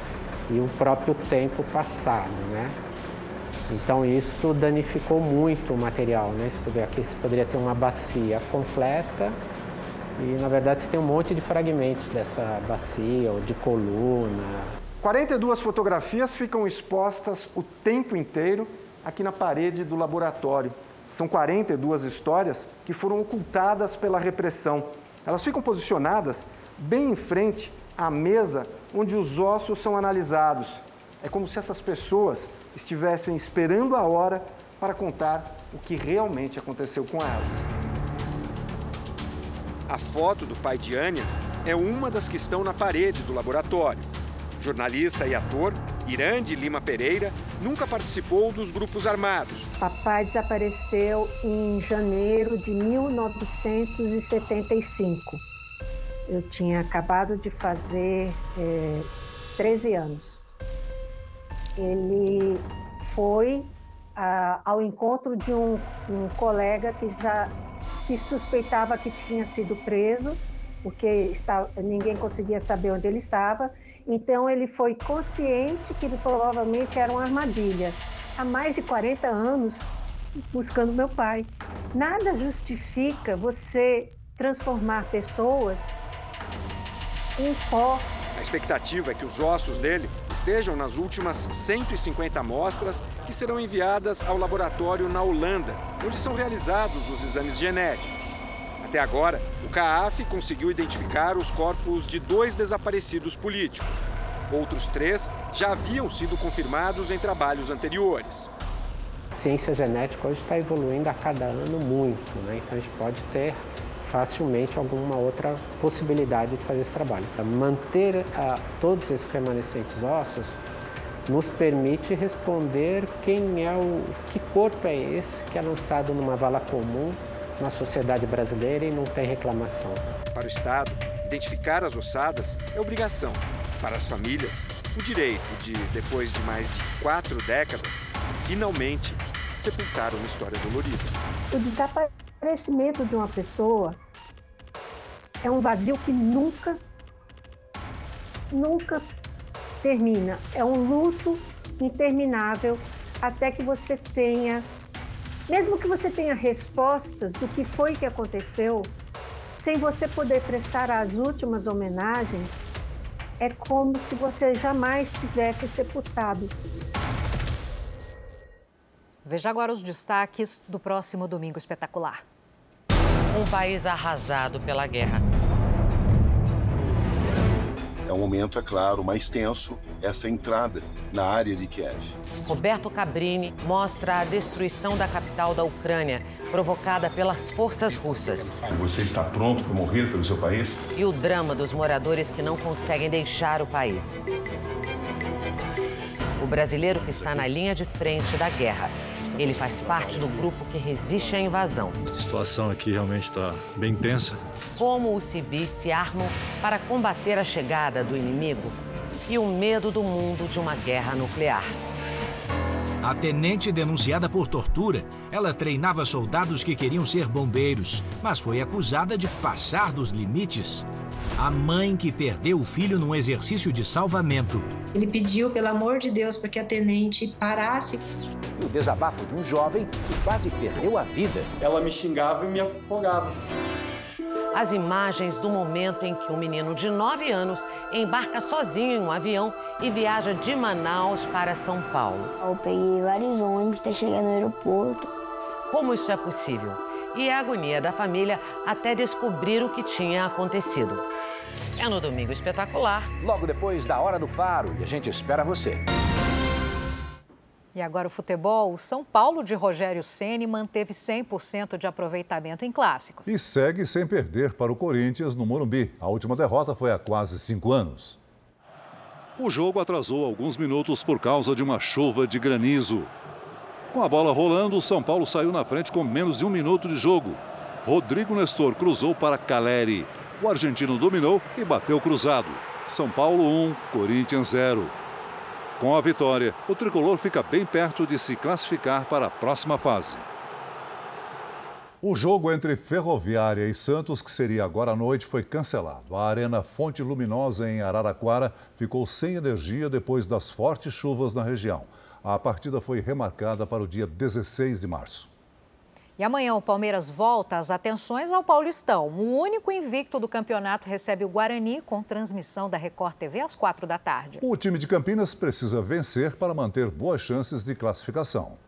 e o próprio tempo passado, né? Então isso danificou muito o material, né? Você vê aqui, você poderia ter uma bacia completa e na verdade você tem um monte de fragmentos dessa bacia ou de coluna, 42 fotografias ficam expostas o tempo inteiro aqui na parede do laboratório. São 42 histórias que foram ocultadas pela repressão. Elas ficam posicionadas bem em frente à mesa onde os ossos são analisados. É como se essas pessoas estivessem esperando a hora para contar o que realmente aconteceu com elas. A foto do pai de Ania é uma das que estão na parede do laboratório. Jornalista e ator, Irande Lima Pereira nunca participou dos grupos armados. Papai desapareceu em janeiro de 1975. Eu tinha acabado de fazer é, 13 anos. Ele foi a, ao encontro de um, um colega que já se suspeitava que tinha sido preso, porque está, ninguém conseguia saber onde ele estava então ele foi consciente que provavelmente era uma armadilha. Há mais de 40 anos buscando meu pai. Nada justifica você transformar pessoas em pó. A expectativa é que os ossos dele estejam nas últimas 150 amostras que serão enviadas ao laboratório na Holanda, onde são realizados os exames genéticos. Até agora, o CAAF conseguiu identificar os corpos de dois desaparecidos políticos. Outros três já haviam sido confirmados em trabalhos anteriores. A ciência genética hoje está evoluindo a cada ano muito, né? então a gente pode ter facilmente alguma outra possibilidade de fazer esse trabalho. Manter uh, todos esses remanescentes ossos nos permite responder quem é o que corpo é esse que é lançado numa vala comum na sociedade brasileira e não tem reclamação. Para o Estado, identificar as ossadas é obrigação. Para as famílias, o direito de, depois de mais de quatro décadas, finalmente sepultar uma história dolorida. O desaparecimento de uma pessoa é um vazio que nunca, nunca termina. É um luto interminável até que você tenha mesmo que você tenha respostas do que foi que aconteceu, sem você poder prestar as últimas homenagens, é como se você jamais tivesse sepultado. Veja agora os destaques do próximo Domingo Espetacular. Um país arrasado pela guerra é um momento, é claro, mais tenso, essa entrada na área de Kiev. Roberto Cabrini mostra a destruição da capital da Ucrânia, provocada pelas forças russas. Você está pronto para morrer pelo seu país? E o drama dos moradores que não conseguem deixar o país. O brasileiro que está na linha de frente da guerra ele faz parte do grupo que resiste à invasão. A situação aqui realmente está bem tensa. Como os civis se armam para combater a chegada do inimigo? e o medo do mundo de uma guerra nuclear. A tenente denunciada por tortura, ela treinava soldados que queriam ser bombeiros, mas foi acusada de passar dos limites. A mãe que perdeu o filho num exercício de salvamento. Ele pediu, pelo amor de Deus, para que a tenente parasse. O desabafo de um jovem que quase perdeu a vida. Ela me xingava e me afogava. As imagens do momento em que um menino de 9 anos embarca sozinho em um avião e viaja de Manaus para São Paulo. Eu peguei vários ônibus até chegar no aeroporto. Como isso é possível? E a agonia da família até descobrir o que tinha acontecido. É no Domingo Espetacular. Logo depois da Hora do Faro e a gente espera você. E agora o futebol. O São Paulo de Rogério Ceni manteve 100% de aproveitamento em clássicos. E segue sem perder para o Corinthians no Morumbi. A última derrota foi há quase cinco anos. O jogo atrasou alguns minutos por causa de uma chuva de granizo. Com a bola rolando, o São Paulo saiu na frente com menos de um minuto de jogo. Rodrigo Nestor cruzou para Caleri. O argentino dominou e bateu cruzado. São Paulo 1, Corinthians 0. Com a vitória, o tricolor fica bem perto de se classificar para a próxima fase. O jogo entre Ferroviária e Santos, que seria agora à noite, foi cancelado. A Arena Fonte Luminosa, em Araraquara, ficou sem energia depois das fortes chuvas na região. A partida foi remarcada para o dia 16 de março. E amanhã o Palmeiras volta às atenções ao Paulistão. O único invicto do campeonato recebe o Guarani com transmissão da Record TV às quatro da tarde. O time de Campinas precisa vencer para manter boas chances de classificação.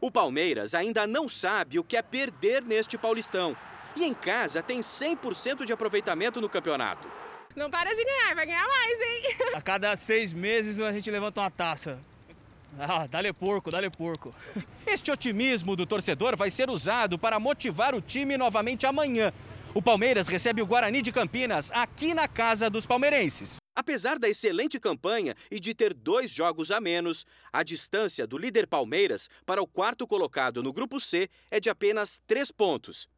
O Palmeiras ainda não sabe o que é perder neste Paulistão. E em casa tem 100% de aproveitamento no campeonato. Não para de ganhar, vai ganhar mais, hein? A cada seis meses a gente levanta uma taça. Ah, dá-lhe porco, dá-lhe porco. <laughs> Este otimismo do torcedor vai ser usado para motivar o time novamente amanhã. O Palmeiras recebe o Guarani de Campinas aqui na casa dos palmeirenses. Apesar da excelente campanha e de ter dois jogos a menos, a distância do líder Palmeiras para o quarto colocado no Grupo C é de apenas três pontos.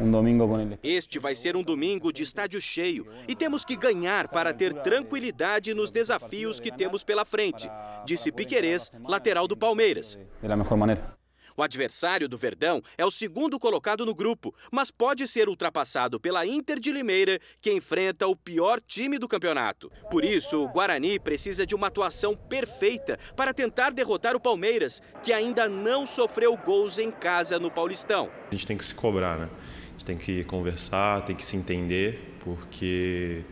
Um domingo com ele. Este vai ser um domingo de estádio cheio e temos que ganhar para ter tranquilidade nos desafios que temos pela frente, disse Piquerez, lateral do Palmeiras. Da melhor maneira. O adversário do Verdão é o segundo colocado no grupo, mas pode ser ultrapassado pela Inter de Limeira, que enfrenta o pior time do campeonato. Por isso, o Guarani precisa de uma atuação perfeita para tentar derrotar o Palmeiras, que ainda não sofreu gols em casa no Paulistão. A gente tem que se cobrar, né? Tem que conversar, tem que se entender, porque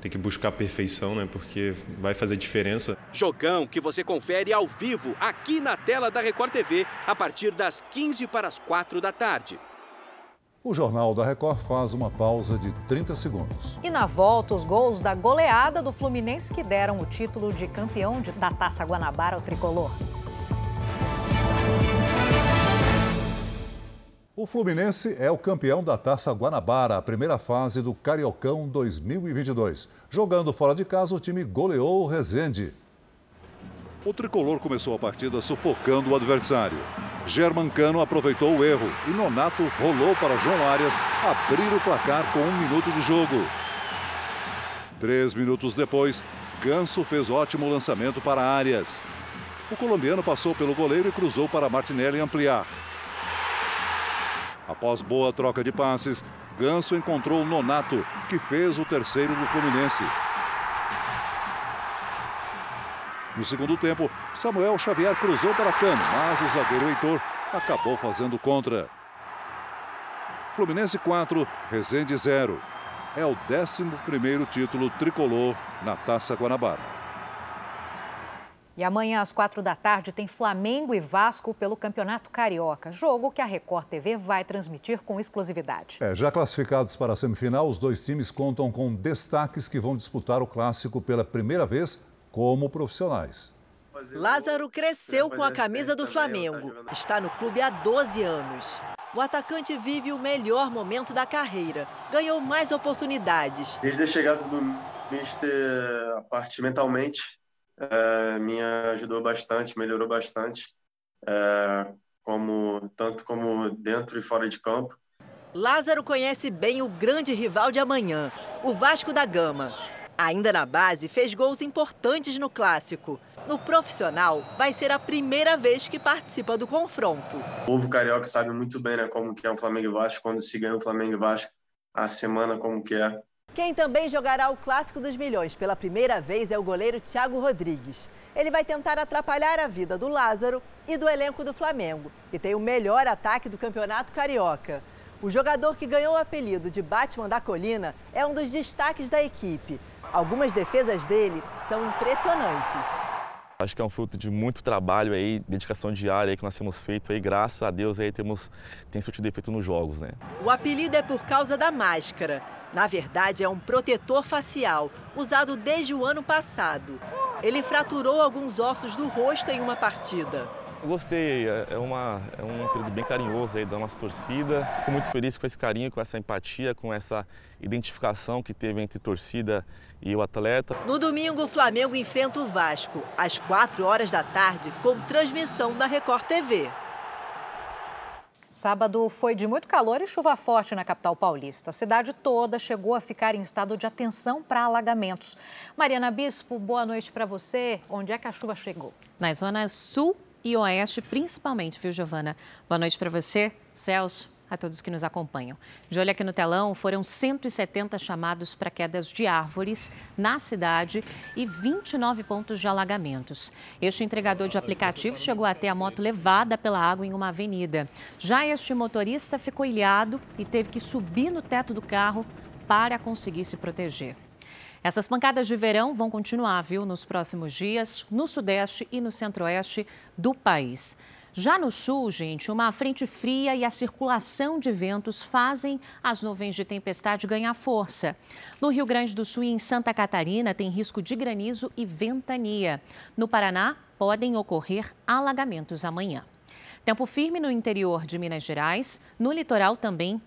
tem que buscar a perfeição, né? Porque vai fazer diferença. Jogão que você confere ao vivo aqui na tela da Record TV a partir das 15 para as 4 da tarde. O Jornal da Record faz uma pausa de 30 segundos. E na volta, os gols da goleada do Fluminense que deram o título de campeão de, da Taça Guanabara ao tricolor. O Fluminense é o campeão da Taça Guanabara, a primeira fase do Cariocão 2022. Jogando fora de casa, o time goleou o Resende. O tricolor começou a partida sufocando o adversário. Germancano aproveitou o erro e Nonato rolou para João Arias abrir o placar com um minuto de jogo. Três minutos depois, Ganso fez ótimo lançamento para Arias. O colombiano passou pelo goleiro e cruzou para Martinelli ampliar. Após boa troca de passes, Ganso encontrou Nonato, que fez o terceiro do Fluminense. No segundo tempo, Samuel Xavier cruzou para Cano, mas o zagueiro Heitor acabou fazendo contra. Fluminense 4, Resende 0. É o 11º título tricolor na Taça Guanabara. E amanhã, às quatro da tarde, tem Flamengo e Vasco pelo Campeonato Carioca. Jogo que a Record TV vai transmitir com exclusividade. É, já classificados para a semifinal, os dois times contam com destaques que vão disputar o clássico pela primeira vez como profissionais. Lázaro cresceu com a camisa do Flamengo. Está no clube há 12 anos. O atacante vive o melhor momento da carreira. Ganhou mais oportunidades. Desde a chegada do Mister, a parte mentalmente, é, me ajudou bastante, melhorou bastante, é, como tanto como dentro e fora de campo. Lázaro conhece bem o grande rival de amanhã, o Vasco da Gama. Ainda na base, fez gols importantes no clássico. No profissional, vai ser a primeira vez que participa do confronto. O povo carioca sabe muito bem né, como que é o Flamengo e Vasco, quando se ganha o Flamengo e Vasco, a semana como que é. Quem também jogará o Clássico dos Milhões pela primeira vez é o goleiro Thiago Rodrigues. Ele vai tentar atrapalhar a vida do Lázaro e do elenco do Flamengo, que tem o melhor ataque do Campeonato Carioca. O jogador que ganhou o apelido de Batman da Colina é um dos destaques da equipe. Algumas defesas dele são impressionantes. Acho que é um fruto de muito trabalho aí, dedicação diária aí que nós temos feito aí, graças a Deus aí temos tem surtido efeito nos jogos, né? O apelido é por causa da máscara. Na verdade, é um protetor facial, usado desde o ano passado. Ele fraturou alguns ossos do rosto em uma partida. Gostei, é, é, uma, é um período bem carinhoso aí da nossa torcida. Fico muito feliz com esse carinho, com essa empatia, com essa identificação que teve entre torcida e o atleta. No domingo, o Flamengo enfrenta o Vasco, às 4 horas da tarde, com transmissão da Record TV. Sábado foi de muito calor e chuva forte na capital paulista. A cidade toda chegou a ficar em estado de atenção para alagamentos. Mariana Bispo, boa noite para você. Onde é que a chuva chegou? Nas zonas sul e oeste, principalmente, viu, Giovana? Boa noite para você, Celso, a todos que nos acompanham. De olho aqui no telão, foram 170 chamados para quedas de árvores na cidade e 29 pontos de alagamentos. Este entregador de aplicativo chegou a ter a moto levada pela água em uma avenida. Já este motorista ficou ilhado e teve que subir no teto do carro para conseguir se proteger. Essas pancadas de verão vão continuar, viu, nos próximos dias, no sudeste e no centro-oeste do país. Já no sul, gente, uma frente fria e a circulação de ventos fazem as nuvens de tempestade ganhar força. No Rio Grande do Sul e em Santa Catarina tem risco de granizo e ventania. No Paraná, podem ocorrer alagamentos amanhã. Tempo firme no interior de Minas Gerais, no litoral também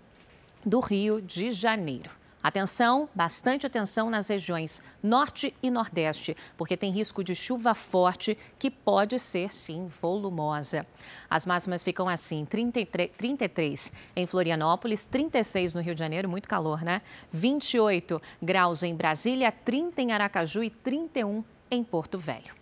do Rio de Janeiro. Atenção, bastante atenção nas regiões norte e nordeste, porque tem risco de chuva forte que pode ser, sim, volumosa. As máximas ficam assim: 33, 33 em Florianópolis, 36 no Rio de Janeiro, muito calor, né? 28 graus em Brasília, 30 em Aracaju e 31 em Porto Velho.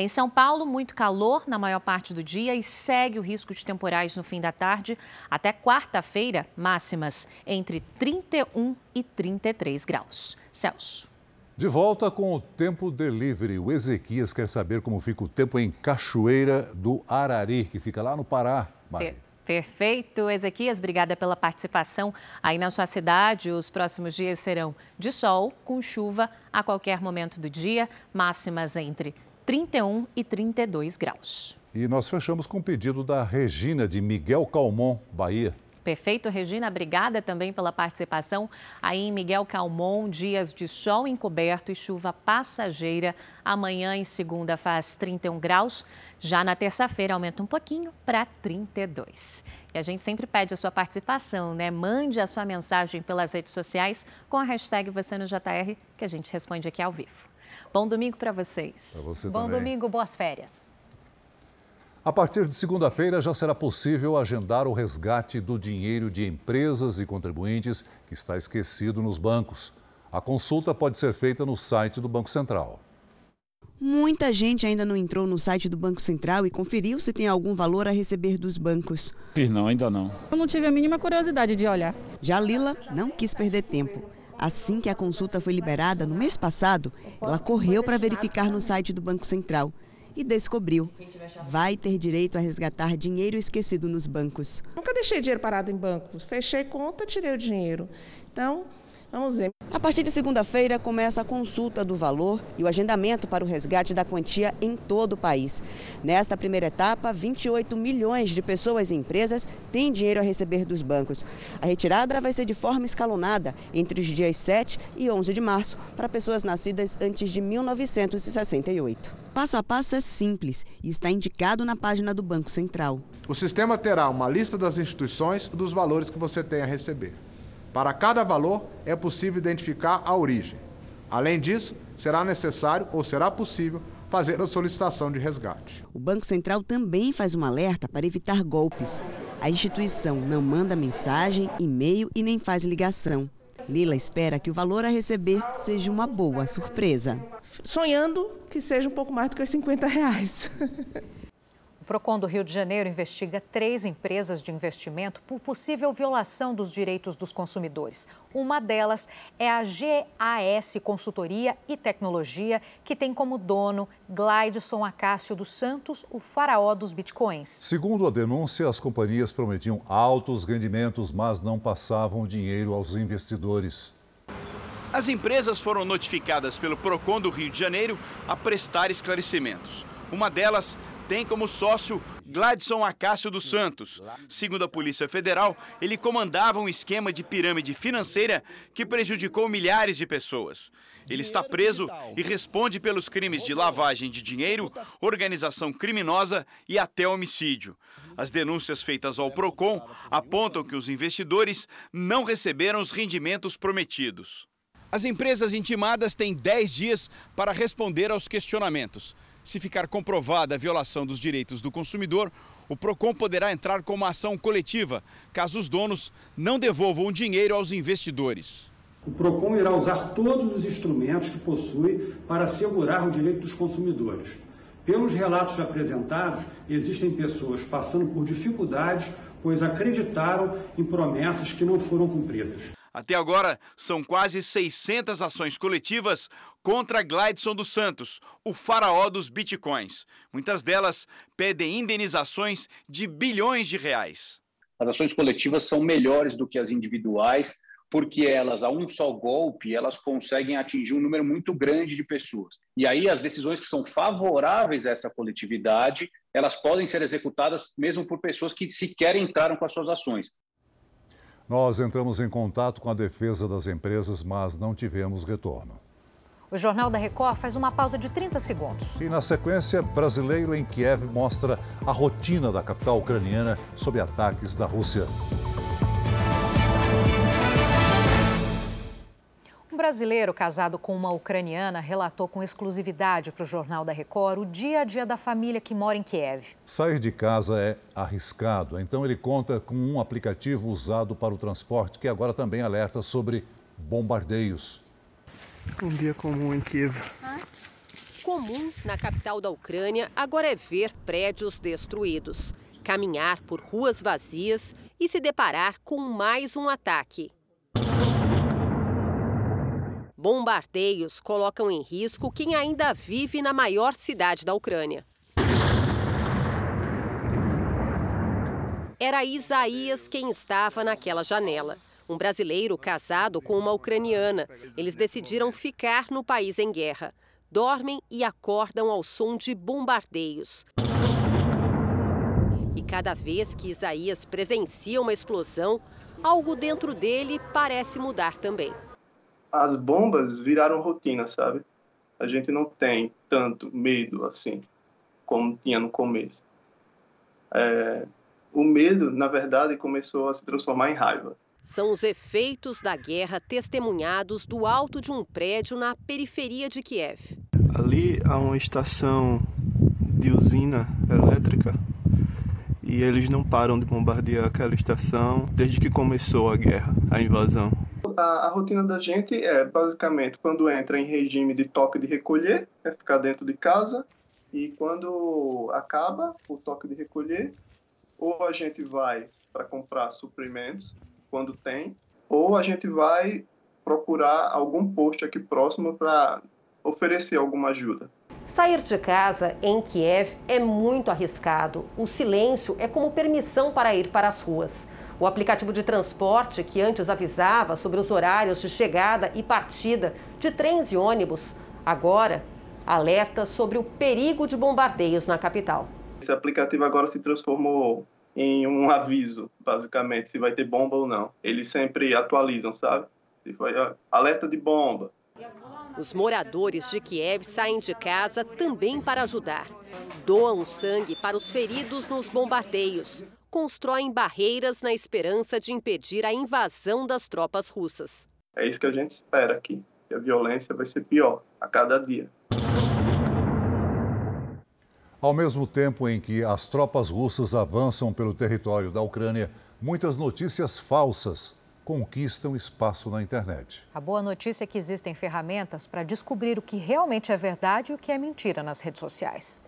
Em São Paulo, muito calor na maior parte do dia e segue o risco de temporais no fim da tarde. Até quarta-feira, máximas entre 31 e 33 graus. Celso. De volta com o Tempo Delivery. O Ezequias quer saber como fica o tempo em Cachoeira do Arari, que fica lá no Pará. Mari. Perfeito, Ezequias. Obrigada pela participação aí na sua cidade. Os próximos dias serão de sol, com chuva a qualquer momento do dia, máximas entre 31 e 32 graus. E nós fechamos com o pedido da Regina de Miguel Calmon, Bahia. Perfeito, Regina. Obrigada também pela participação. Aí em Miguel Calmon, dias de sol encoberto e chuva passageira. Amanhã em segunda faz 31 graus. Já na terça-feira aumenta um pouquinho para 32. E a gente sempre pede a sua participação, né? Mande a sua mensagem pelas redes sociais com a hashtag você no JR que a gente responde aqui ao vivo. Bom domingo para vocês. Pra você Bom também. domingo, boas férias. A partir de segunda-feira já será possível agendar o resgate do dinheiro de empresas e contribuintes que está esquecido nos bancos. A consulta pode ser feita no site do Banco Central. Muita gente ainda não entrou no site do Banco Central e conferiu se tem algum valor a receber dos bancos. Fiz não, ainda não. Eu não tive a mínima curiosidade de olhar. Já Lila não quis perder tempo. Assim que a consulta foi liberada no mês passado, ela correu para verificar no site do Banco Central e descobriu. Vai ter direito a resgatar dinheiro esquecido nos bancos. Nunca deixei dinheiro parado em bancos. Fechei conta, tirei o dinheiro. Então, vamos ver. A partir de segunda-feira começa a consulta do valor e o agendamento para o resgate da quantia em todo o país. Nesta primeira etapa, 28 milhões de pessoas e empresas têm dinheiro a receber dos bancos. A retirada vai ser de forma escalonada entre os dias 7 e 11 de março para pessoas nascidas antes de 1968. Passo a passo é simples e está indicado na página do Banco Central. O sistema terá uma lista das instituições e dos valores que você tem a receber. Para cada valor, é possível identificar a origem. Além disso, será necessário ou será possível fazer a solicitação de resgate. O Banco Central também faz um alerta para evitar golpes. A instituição não manda mensagem, e-mail e nem faz ligação. Lila espera que o valor a receber seja uma boa surpresa. Sonhando que seja um pouco mais do que os 50 reais. <laughs> Procon do Rio de Janeiro investiga três empresas de investimento por possível violação dos direitos dos consumidores. Uma delas é a GAS Consultoria e Tecnologia, que tem como dono Glideson Acácio dos Santos, o faraó dos bitcoins. Segundo a denúncia, as companhias prometiam altos rendimentos, mas não passavam dinheiro aos investidores. As empresas foram notificadas pelo Procon do Rio de Janeiro a prestar esclarecimentos. Uma delas tem como sócio Gladson Acácio dos Santos. Segundo a Polícia Federal, ele comandava um esquema de pirâmide financeira que prejudicou milhares de pessoas. Ele está preso e responde pelos crimes de lavagem de dinheiro, organização criminosa e até homicídio. As denúncias feitas ao Procon apontam que os investidores não receberam os rendimentos prometidos. As empresas intimadas têm 10 dias para responder aos questionamentos. Se ficar comprovada a violação dos direitos do consumidor, o PROCON poderá entrar com uma ação coletiva, caso os donos não devolvam o dinheiro aos investidores. O PROCON irá usar todos os instrumentos que possui para assegurar o direito dos consumidores. Pelos relatos apresentados, existem pessoas passando por dificuldades, pois acreditaram em promessas que não foram cumpridas. Até agora, são quase 600 ações coletivas contra Glideson dos Santos, o faraó dos bitcoins. Muitas delas pedem indenizações de bilhões de reais. As ações coletivas são melhores do que as individuais, porque elas, a um só golpe, elas conseguem atingir um número muito grande de pessoas. E aí as decisões que são favoráveis a essa coletividade, elas podem ser executadas mesmo por pessoas que sequer entraram com as suas ações. Nós entramos em contato com a defesa das empresas, mas não tivemos retorno. O Jornal da Record faz uma pausa de 30 segundos. E na sequência, brasileiro em Kiev mostra a rotina da capital ucraniana sob ataques da Rússia. Brasileiro casado com uma ucraniana relatou com exclusividade para o Jornal da Record o dia a dia da família que mora em Kiev. Sair de casa é arriscado, então ele conta com um aplicativo usado para o transporte que agora também alerta sobre bombardeios. Um dia comum em Kiev. Comum na capital da Ucrânia agora é ver prédios destruídos, caminhar por ruas vazias e se deparar com mais um ataque. Bombardeios colocam em risco quem ainda vive na maior cidade da Ucrânia. Era Isaías quem estava naquela janela. Um brasileiro casado com uma ucraniana. Eles decidiram ficar no país em guerra. Dormem e acordam ao som de bombardeios. E cada vez que Isaías presencia uma explosão, algo dentro dele parece mudar também as bombas viraram rotina, sabe? A gente não tem tanto medo assim como tinha no começo. É, o medo, na verdade, começou a se transformar em raiva. São os efeitos da guerra testemunhados do alto de um prédio na periferia de Kiev. Ali há uma estação de usina elétrica e eles não param de bombardear aquela estação desde que começou a guerra, a invasão. A, a, rotina da gente é basicamente quando entra em regime de toque de recolher, é ficar dentro de casa, e quando acaba o toque de recolher, ou a gente vai para comprar suprimentos quando tem, ou a gente vai procurar algum posto aqui próximo para oferecer alguma ajuda. Sair de casa em Kiev é muito arriscado. O silêncio é como permissão para ir para as ruas. O aplicativo de transporte, que antes avisava sobre os horários de chegada e partida de trens e ônibus, agora alerta sobre o perigo de bombardeios na capital. Esse aplicativo agora se transformou em um aviso, basicamente, se vai ter bomba ou não. Eles sempre atualizam, sabe? Foi alerta de bomba, os moradores de Kiev saem de casa também para ajudar. Doam sangue para os feridos nos bombardeios. Constroem barreiras na esperança de impedir a invasão das tropas russas. É isso que a gente espera aqui. Que a violência vai ser pior a cada dia. Ao mesmo tempo em que as tropas russas avançam pelo território da Ucrânia, muitas notícias falsas conquistam espaço na internet. A boa notícia é que existem ferramentas para descobrir o que realmente é verdade e o que é mentira nas redes sociais.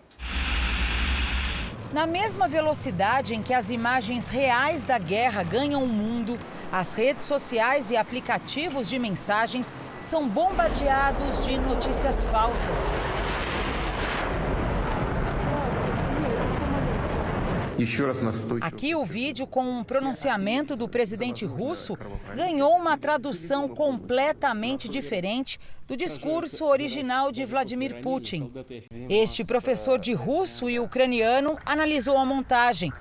Na mesma velocidade em que as imagens reais da guerra ganham o mundo, as redes sociais e aplicativos de mensagens são bombardeados de notícias falsas. Aqui o vídeo com um pronunciamento do presidente russo ganhou uma tradução completamente diferente do discurso original de Vladimir Putin. Este professor de russo e ucraniano analisou a montagem.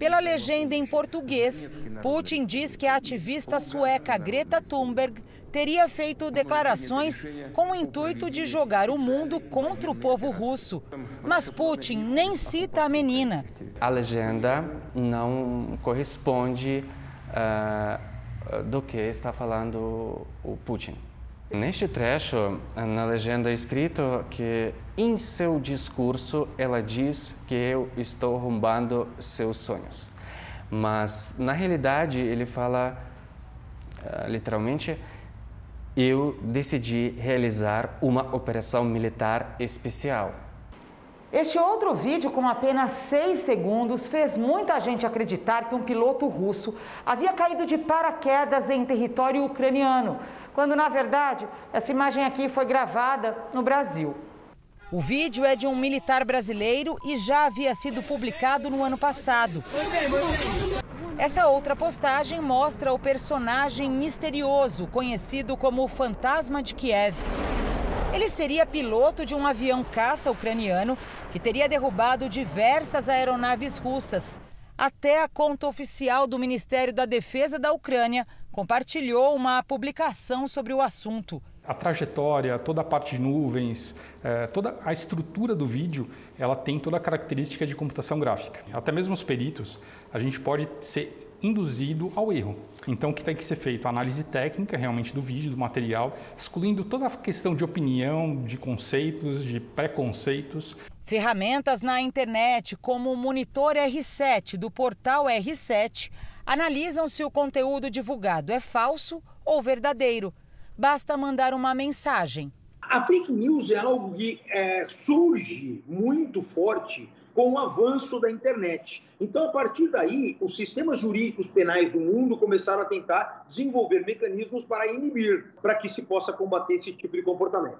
Pela legenda em português, Putin diz que a ativista sueca Greta Thunberg teria feito declarações com o intuito de jogar o mundo contra o povo russo. Mas Putin nem cita a menina. A legenda não corresponde uh, do que está falando o Putin. Neste trecho, na legenda é escrito que em seu discurso ela diz que eu estou roubando seus sonhos. Mas na realidade ele fala uh, literalmente eu decidi realizar uma operação militar especial. Este outro vídeo, com apenas seis segundos, fez muita gente acreditar que um piloto russo havia caído de paraquedas em território ucraniano, quando na verdade essa imagem aqui foi gravada no Brasil. O vídeo é de um militar brasileiro e já havia sido publicado no ano passado. Essa outra postagem mostra o personagem misterioso conhecido como o Fantasma de Kiev. Ele seria piloto de um avião caça ucraniano que teria derrubado diversas aeronaves russas. Até a conta oficial do Ministério da Defesa da Ucrânia compartilhou uma publicação sobre o assunto. A trajetória, toda a parte de nuvens, eh, toda a estrutura do vídeo, ela tem toda a característica de computação gráfica. Até mesmo os peritos, a gente pode ser induzido ao erro. Então, o que tem que ser feito? A análise técnica realmente do vídeo, do material, excluindo toda a questão de opinião, de conceitos, de preconceitos. Ferramentas na internet, como o Monitor R7 do portal R7, analisam se o conteúdo divulgado é falso ou verdadeiro. Basta mandar uma mensagem. A fake news é algo que é, surge muito forte com o avanço da internet. Então, a partir daí, os sistemas jurídicos penais do mundo começaram a tentar desenvolver mecanismos para inibir, para que se possa combater esse tipo de comportamento.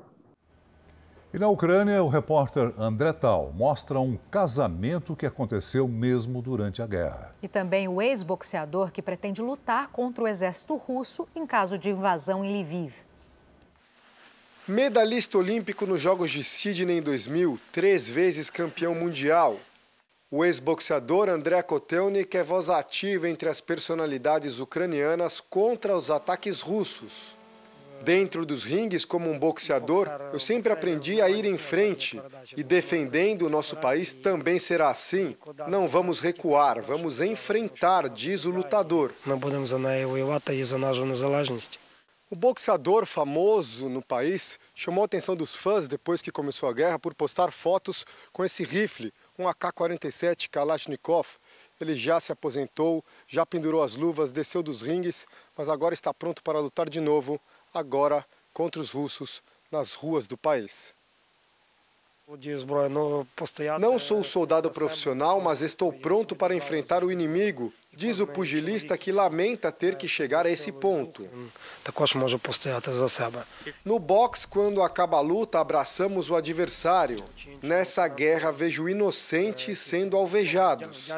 E na Ucrânia, o repórter André Tal mostra um casamento que aconteceu mesmo durante a guerra. E também o ex-boxeador que pretende lutar contra o exército russo em caso de invasão em Lviv. Medalhista olímpico nos Jogos de Sydney em 2000, três vezes campeão mundial. O ex-boxeador André Kotelnik é voz ativa entre as personalidades ucranianas contra os ataques russos. Dentro dos ringues, como um boxeador, eu sempre aprendi a ir em frente e defendendo o nosso país também será assim. Não vamos recuar, vamos enfrentar, diz o lutador. O boxeador famoso no país chamou a atenção dos fãs depois que começou a guerra por postar fotos com esse rifle, um AK-47 Kalashnikov. Ele já se aposentou, já pendurou as luvas, desceu dos ringues, mas agora está pronto para lutar de novo, agora contra os russos, nas ruas do país. Não sou soldado profissional, mas estou pronto para enfrentar o inimigo, diz o pugilista que lamenta ter que chegar a esse ponto. No boxe, quando acaba a luta, abraçamos o adversário. Nessa guerra, vejo inocentes sendo alvejados.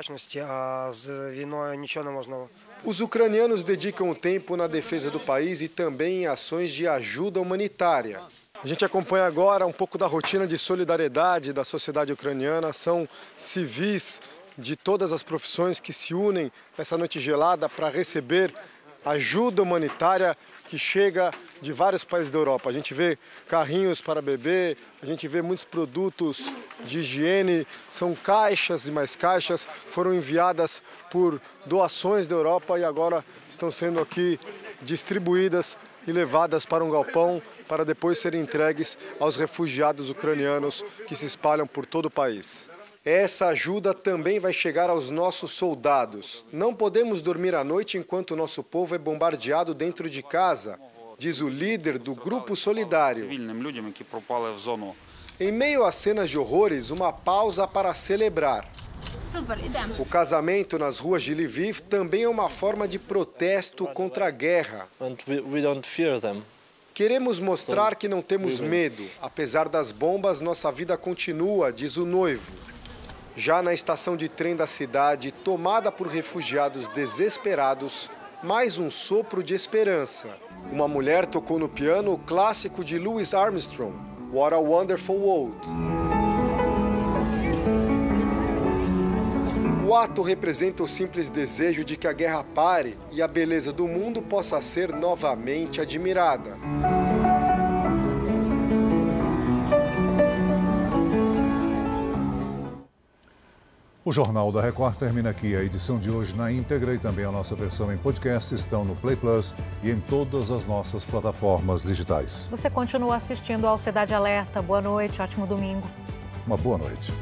Os ucranianos dedicam tempo na defesa do país e também em ações de ajuda humanitária. A gente acompanha agora um pouco da rotina de solidariedade da sociedade ucraniana. São civis de todas as profissões que se unem nessa noite gelada para receber ajuda humanitária que chega de vários países da Europa. A gente vê carrinhos para beber, a gente vê muitos produtos de higiene, são caixas e mais caixas, foram enviadas por doações da Europa e agora estão sendo aqui distribuídas e levadas para um galpão para depois serem entregues aos refugiados ucranianos que se espalham por todo o país. Essa ajuda também vai chegar aos nossos soldados. Não podemos dormir à noite enquanto nosso povo é bombardeado dentro de casa, diz o líder do Grupo Solidário. Em meio a cenas de horrores, uma pausa para celebrar. O casamento nas ruas de Lviv também é uma forma de protesto contra a guerra. Queremos mostrar que não temos medo. Apesar das bombas, nossa vida continua, diz o noivo. Já na estação de trem da cidade, tomada por refugiados desesperados, mais um sopro de esperança. Uma mulher tocou no piano o clássico de Louis Armstrong, What a Wonderful World. O ato representa o simples desejo de que a guerra pare e a beleza do mundo possa ser novamente admirada. O Jornal da Record termina aqui. A edição de hoje na íntegra e também a nossa versão em podcast estão no Play Plus e em todas as nossas plataformas digitais. Você continua assistindo ao Cidade Alerta. Boa noite, ótimo domingo. Uma boa noite.